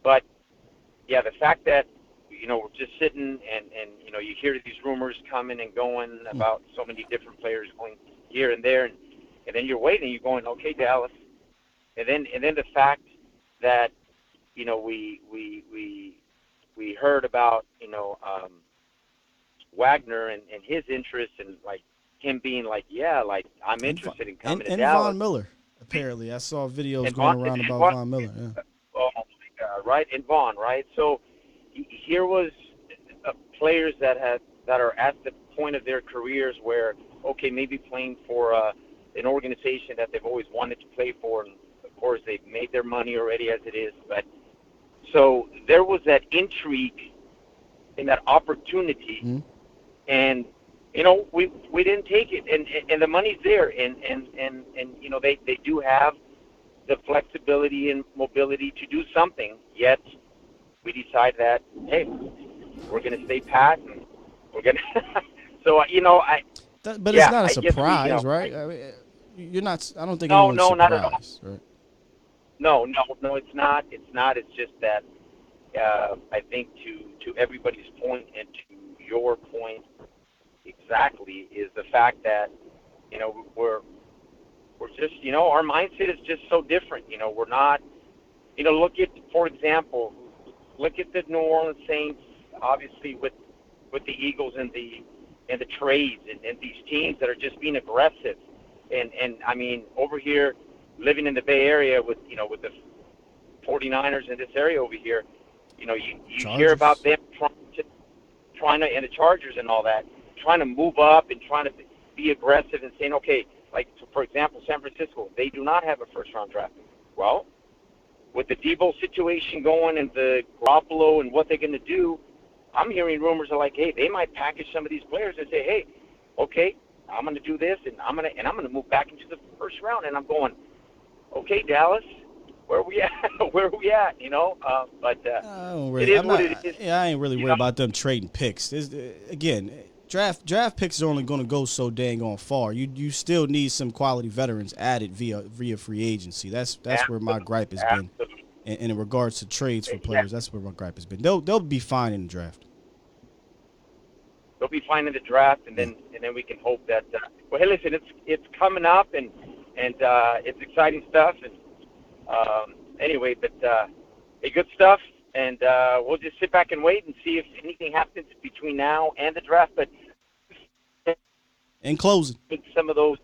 but yeah, the fact that you know we're just sitting and and you know you hear these rumors coming and going hmm. about so many different players going here and there, and and then you're waiting, you're going, okay, Dallas, and then and then the fact that you know we we we we heard about you know um, Wagner and, and his interest and like him being like, yeah, like I'm interested in coming and, and to Dallas. Von Miller. Apparently, I saw videos and going Von, around about Von, Von Miller. Yeah. Oh my God! right? And Von, right? So here was uh, players that had that are at the point of their careers where okay, maybe playing for uh, an organization that they've always wanted to play for, and of course they've made their money already as it is. But so there was that intrigue and that opportunity, mm-hmm. and you know we we didn't take it, and and the money's there, and and and and you know they they do have the flexibility and mobility to do something. Yet we decide that hey, we're going to stay pat, and we're going to. so you know I. That, but yeah, it's not a surprise, we, you know, right? I mean, you're not. I don't think. No, no, surprised, not at all. Right? No, no, no. It's not. It's not. It's just that uh, I think to to everybody's point and to your point exactly is the fact that you know we're we're just you know our mindset is just so different. You know we're not. You know look at for example, look at the New Orleans Saints. Obviously with with the Eagles and the and the trades and, and these teams that are just being aggressive. And and I mean over here living in the Bay Area with you know with the 49ers in this area over here, you know you you Chargers. hear about them trying to trying to and the Chargers and all that trying to move up and trying to be aggressive and saying okay like for example San Francisco they do not have a first round draft. Well, with the Deebo situation going and the Garoppolo and what they're going to do, I'm hearing rumors are like, hey, they might package some of these players and say, hey, okay, I'm going to do this and I'm going to and I'm going to move back into the first round. And I'm going, okay, Dallas, where are we at? where are we at? You know, uh, but uh, I don't really, it is I'm what not- it is. Yeah, I ain't really You worried know? about them trading picks. There's, uh, again, draft draft picks are only going to go so dang on far. You you still need some quality veterans added via via free agency. That's that's where my gripe has been. And, and in regards to trades for players, that's where my gripe has been. They'll they'll be fine in the draft. they'll be fine in the draft, and then and then we can hope that. Uh, well, hey, listen, it's it's coming up, and and uh, it's exciting stuff, and um, anyway, but uh, hey, good stuff, and uh, we'll just sit back and wait and see if anything happens between now and the draft. But In closing, some of those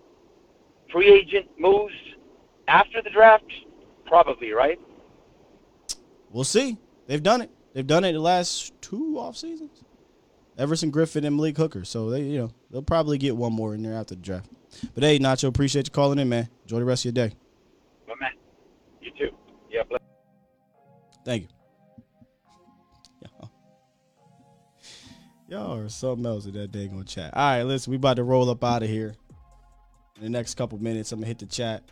free agent moves after the draft, probably right. we'll see. They've done it. They've done it the last two off seasons. Everson Griffen and Malik Hooker. So they, you know, they'll probably get one more in there after the draft. But hey, Nacho, appreciate you calling in, man. Enjoy the rest of your day. My man, you too. Yeah. bless- Thank you. Y'all or something else that dang on chat. All right, listen, we about to roll up out of here. In the next couple minutes, I'm gonna hit the chat.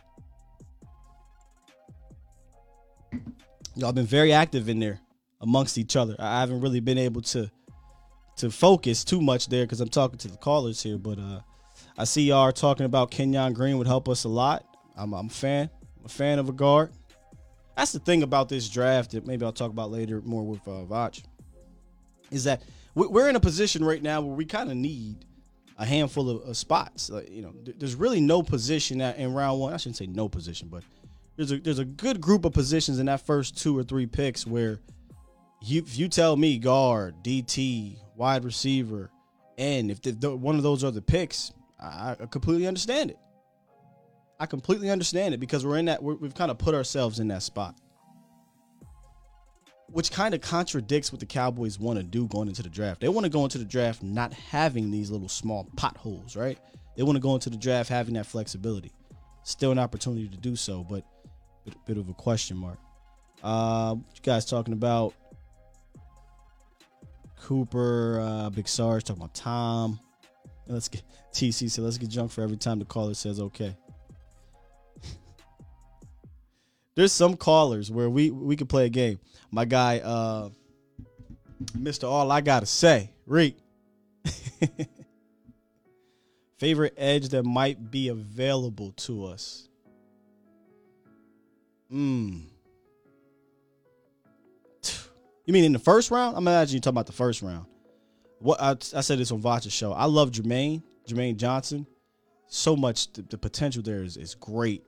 Y'all been very active in there amongst each other. I haven't really been able to to focus too much there because I'm talking to the callers here. But uh I see y'all are talking about Kenyon Green would help us a lot. I'm, I'm a fan. I'm a fan of a guard. That's the thing about this draft that maybe I'll talk about later more with uh, Vach. Is that we're in a position right now where we kind of need a handful of, of spots. Like, you know, th- there's really no position that in round one. I shouldn't say no position, but there's a there's a good group of positions in that first two or three picks where you if you tell me guard, DT, wide receiver, and if the, the, one of those are the picks, I, I completely understand it. I completely understand it because we're in that we're, we've kind of put ourselves in that spot, which kind of contradicts what the Cowboys want to do going into the draft. They want to go into the draft not having these little small potholes, right? They want to go into the draft having that flexibility. Still an opportunity to do so, but bit, bit of a question mark. Uh, you guys talking about? Cooper, uh, Big Sarge talking about Tom. Let's get TC said, let's get junk for every time the caller says okay. There's some callers where we we could play a game. My guy, uh, Mr. All I gotta say, Reek. Favorite edge that might be available to us. Hmm. You mean in the first round? I'm imagining you talking about the first round. What I, I said this on Vacha's show. I love Jermaine, Jermaine Johnson. So much the, the potential there is, is great.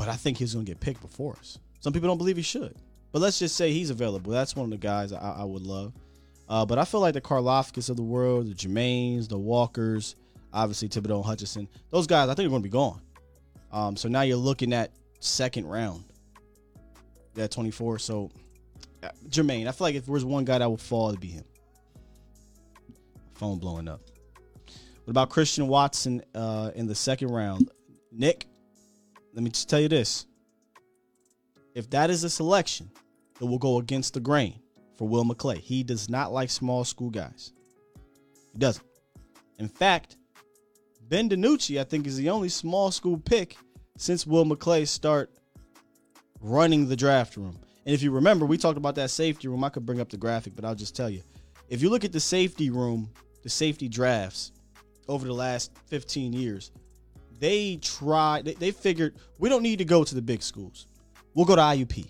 But I think he's gonna get picked before us. Some people don't believe he should. But let's just say he's available. That's one of the guys I, I would love. Uh, but I feel like the Karlaftis of the world, the Jermaines, the Walkers, obviously Thibodeaux and Hutchinson, those guys I think are going to be gone. Um, so now you're looking at second round. at 24. So, uh, Jermaine, I feel like if there was one guy that would fall, it'd be him. Phone blowing up. What about Christian Watson uh, in the second round? Nick, let me just tell you this. If that is a selection, it will go against the grain for Will McClay. He does not like small school guys. He doesn't. In fact, Ben DiNucci, I think, is the only small school pick since Will McClay start running the draft room. And if you remember, we talked about that safety room. I could bring up the graphic, but I'll just tell you. If you look at the safety room, the safety drafts over the last 15 years, they tried, they, they figured we don't need to go to the big schools. We'll go to IUP.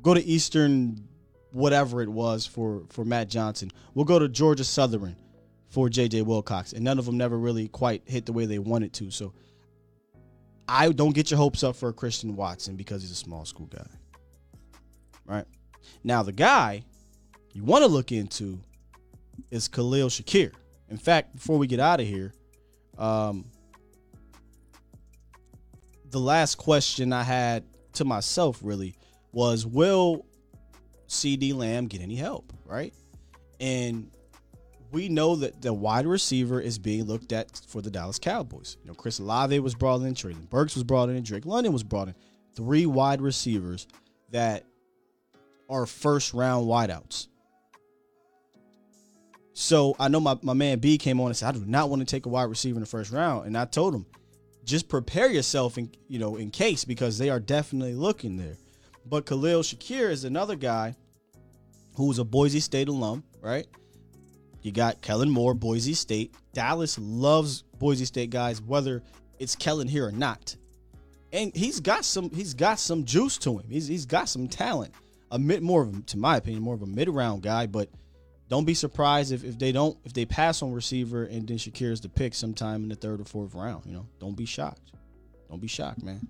Go to Eastern whatever it was for for Matt Johnson. We'll go to Georgia Southern for JJ Wilcox. And none of them never really quite hit the way they wanted to. So I don't get your hopes up for Christian Watson because he's a small school guy. Right? Now the guy you want to look into is Khalil Shakir. In fact, before we get out of here, um, the last question I had to myself really was will CeeDee Lamb get any help, right? And we know that the wide receiver is being looked at for the Dallas Cowboys. You know, Chris Olave was brought in, Treylon Burks was brought in, Drake London was brought in. Three wide receivers that are first round wideouts. So I know my, my man B came on and said, I do not want to take a wide receiver in the first round. And I told him, just prepare yourself in you know in case because they are definitely looking there. But Khalil Shakir is another guy who's a Boise State alum, right? You got Kellen Moore, Boise State. Dallas loves Boise State guys, whether it's Kellen here or not. And he's got some he's got some juice to him. He's he's got some talent. A mid more of to my opinion, more of a mid round guy, but don't be surprised if, if they don't if they pass on receiver and then Shakir's the pick sometime in the third or fourth round. You know, don't be shocked. Don't be shocked, man.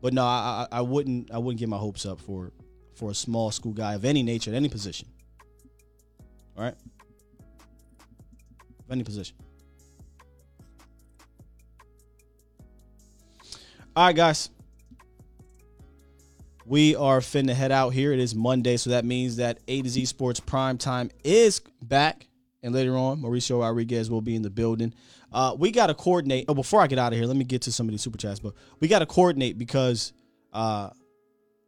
But no, I, I, wouldn't I wouldn't get my hopes up for for a small school guy of any nature at any position. All right, any position. All right, guys. We are finna head out here. It is Monday, so that means that A to Z Sports Prime Time is back. And later on, Mauricio Rodriguez will be in the building. Uh, we got to coordinate. Oh, before I get out of here, let me get to some of these super chats. But we got to coordinate because uh,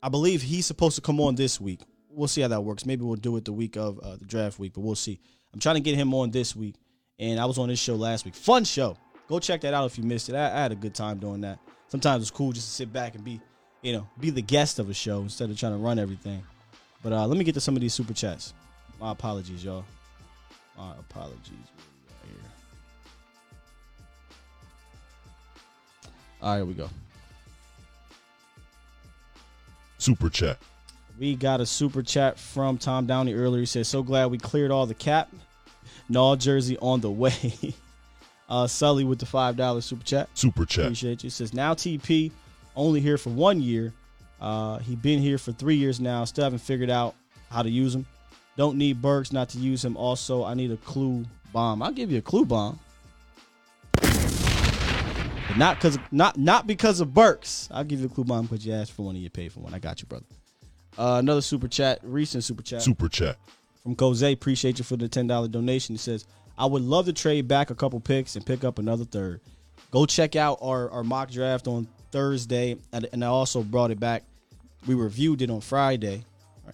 I believe he's supposed to come on this week. We'll see how that works. Maybe we'll do it the week of uh, the draft week, but we'll see. I'm trying to get him on this week, and I was on this show last week. Fun show. Go check that out if you missed it. I, I had a good time doing that. Sometimes it's cool just to sit back and be you know, be the guest of a show instead of trying to run everything. But uh, let me get to some of these super chats. My apologies, y'all. My apologies. All right, here we go. Super chat. We got a super chat from Tom Downey earlier. He said, "So glad we cleared all the cap. Null jersey on the way." uh, Sully with the five dollar super chat. Super chat. Appreciate you. Says now TP only here for one year. Uh, he been here for three years now. Still haven't figured out how to use him. Don't need Burks not to use him. Also, I need a clue bomb. I'll give you a clue bomb. But not because not not because of Burks. I'll give you a clue bomb because you asked for one and you paid for one. I got you, brother. Uh, another super chat, recent super chat. Super chat. From Jose. Appreciate you for the $10 donation. He says, I would love to trade back a couple picks and pick up another third. Go check out our, our mock draft on Thursday, and I also brought it back. We reviewed it on Friday.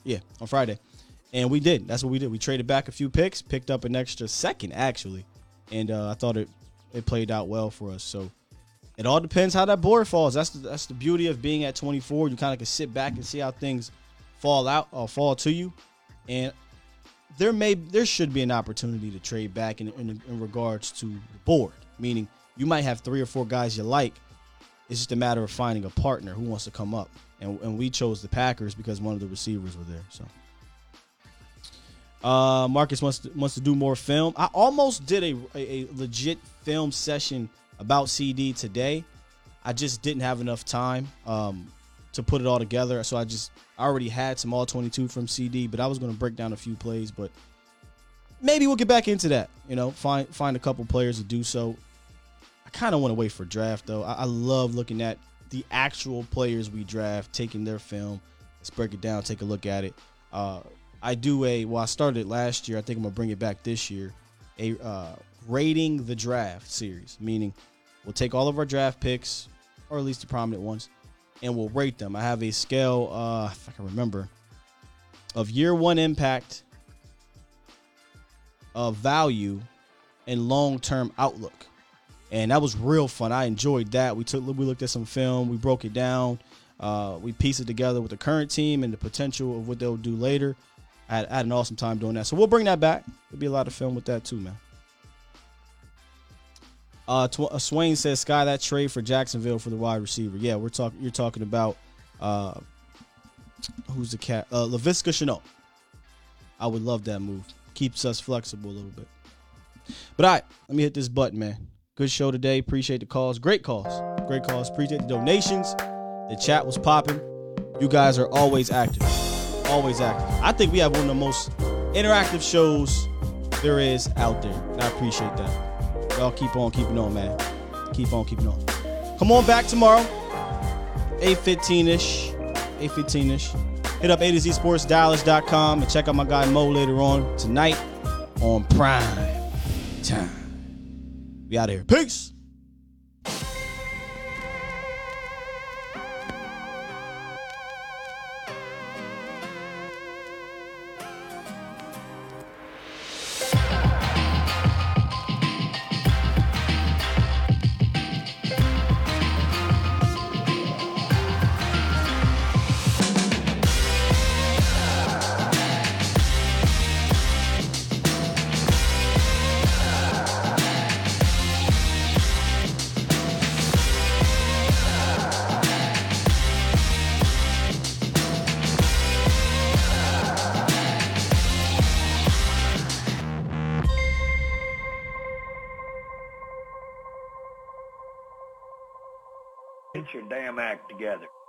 Yeah, on Friday. And we did. That's what we did. We traded back a few picks, picked up an extra second, actually. And uh, I thought it, it played out well for us. So it all depends how that board falls. That's the, that's the beauty of being at 24. You kind of can sit back and see how things fall out or fall to you. And there may there should be an opportunity to trade back in, in, in regards to the board. Meaning you might have three or four guys you like, it's just a matter of finding a partner who wants to come up. And, and we chose the Packers because one of the receivers were there. So uh, Marcus wants to, wants to do more film. I almost did a, a, a legit film session about CeeDee today. I just didn't have enough time um, to put it all together. So I just I already had some all 22 from CeeDee, but I was going to break down a few plays. But maybe we'll get back into that. You know, find find a couple players to do so kind of want to wait for draft though. I, I, love looking at the actual players we draft, taking their film, Let's break it down, take a look at it. Uh, I do a well, I started last year. I think I'm gonna bring it back this year. A uh, rating the draft series, meaning we'll take all of our draft picks, or at least the prominent ones, and we'll rate them. I have a scale, uh, if I can remember, of year one impact, of value, and long term outlook. And that was real fun. I enjoyed that. We took we looked at some film, we broke it down, uh, we pieced it together with the current team and the potential of what they'll do later. I had, I had an awesome time doing that. So we'll bring that back. There'll be a lot of film with that too, man. Uh, Tw- uh, Swain says, "Sky that trade for Jacksonville for the wide receiver." Yeah, we're talking. You're talking about uh, who's the cat? Uh, Laviska Shenault. I would love that move. Keeps us flexible a little bit. But all right, let me hit this button, man. Good show today. Appreciate the calls. Great calls. Great calls. Appreciate the donations. The chat was popping. You guys are always active. Always active. I think we have one of the most interactive shows there is out there. I appreciate that. Y'all keep on keeping on, man. Keep on keeping on. Come on back tomorrow. 815-ish. 815-ish. Hit up A to Z Sports Dallas.com and check out my guy Mo later on tonight on Prime Time. We out of here. Peace. Together.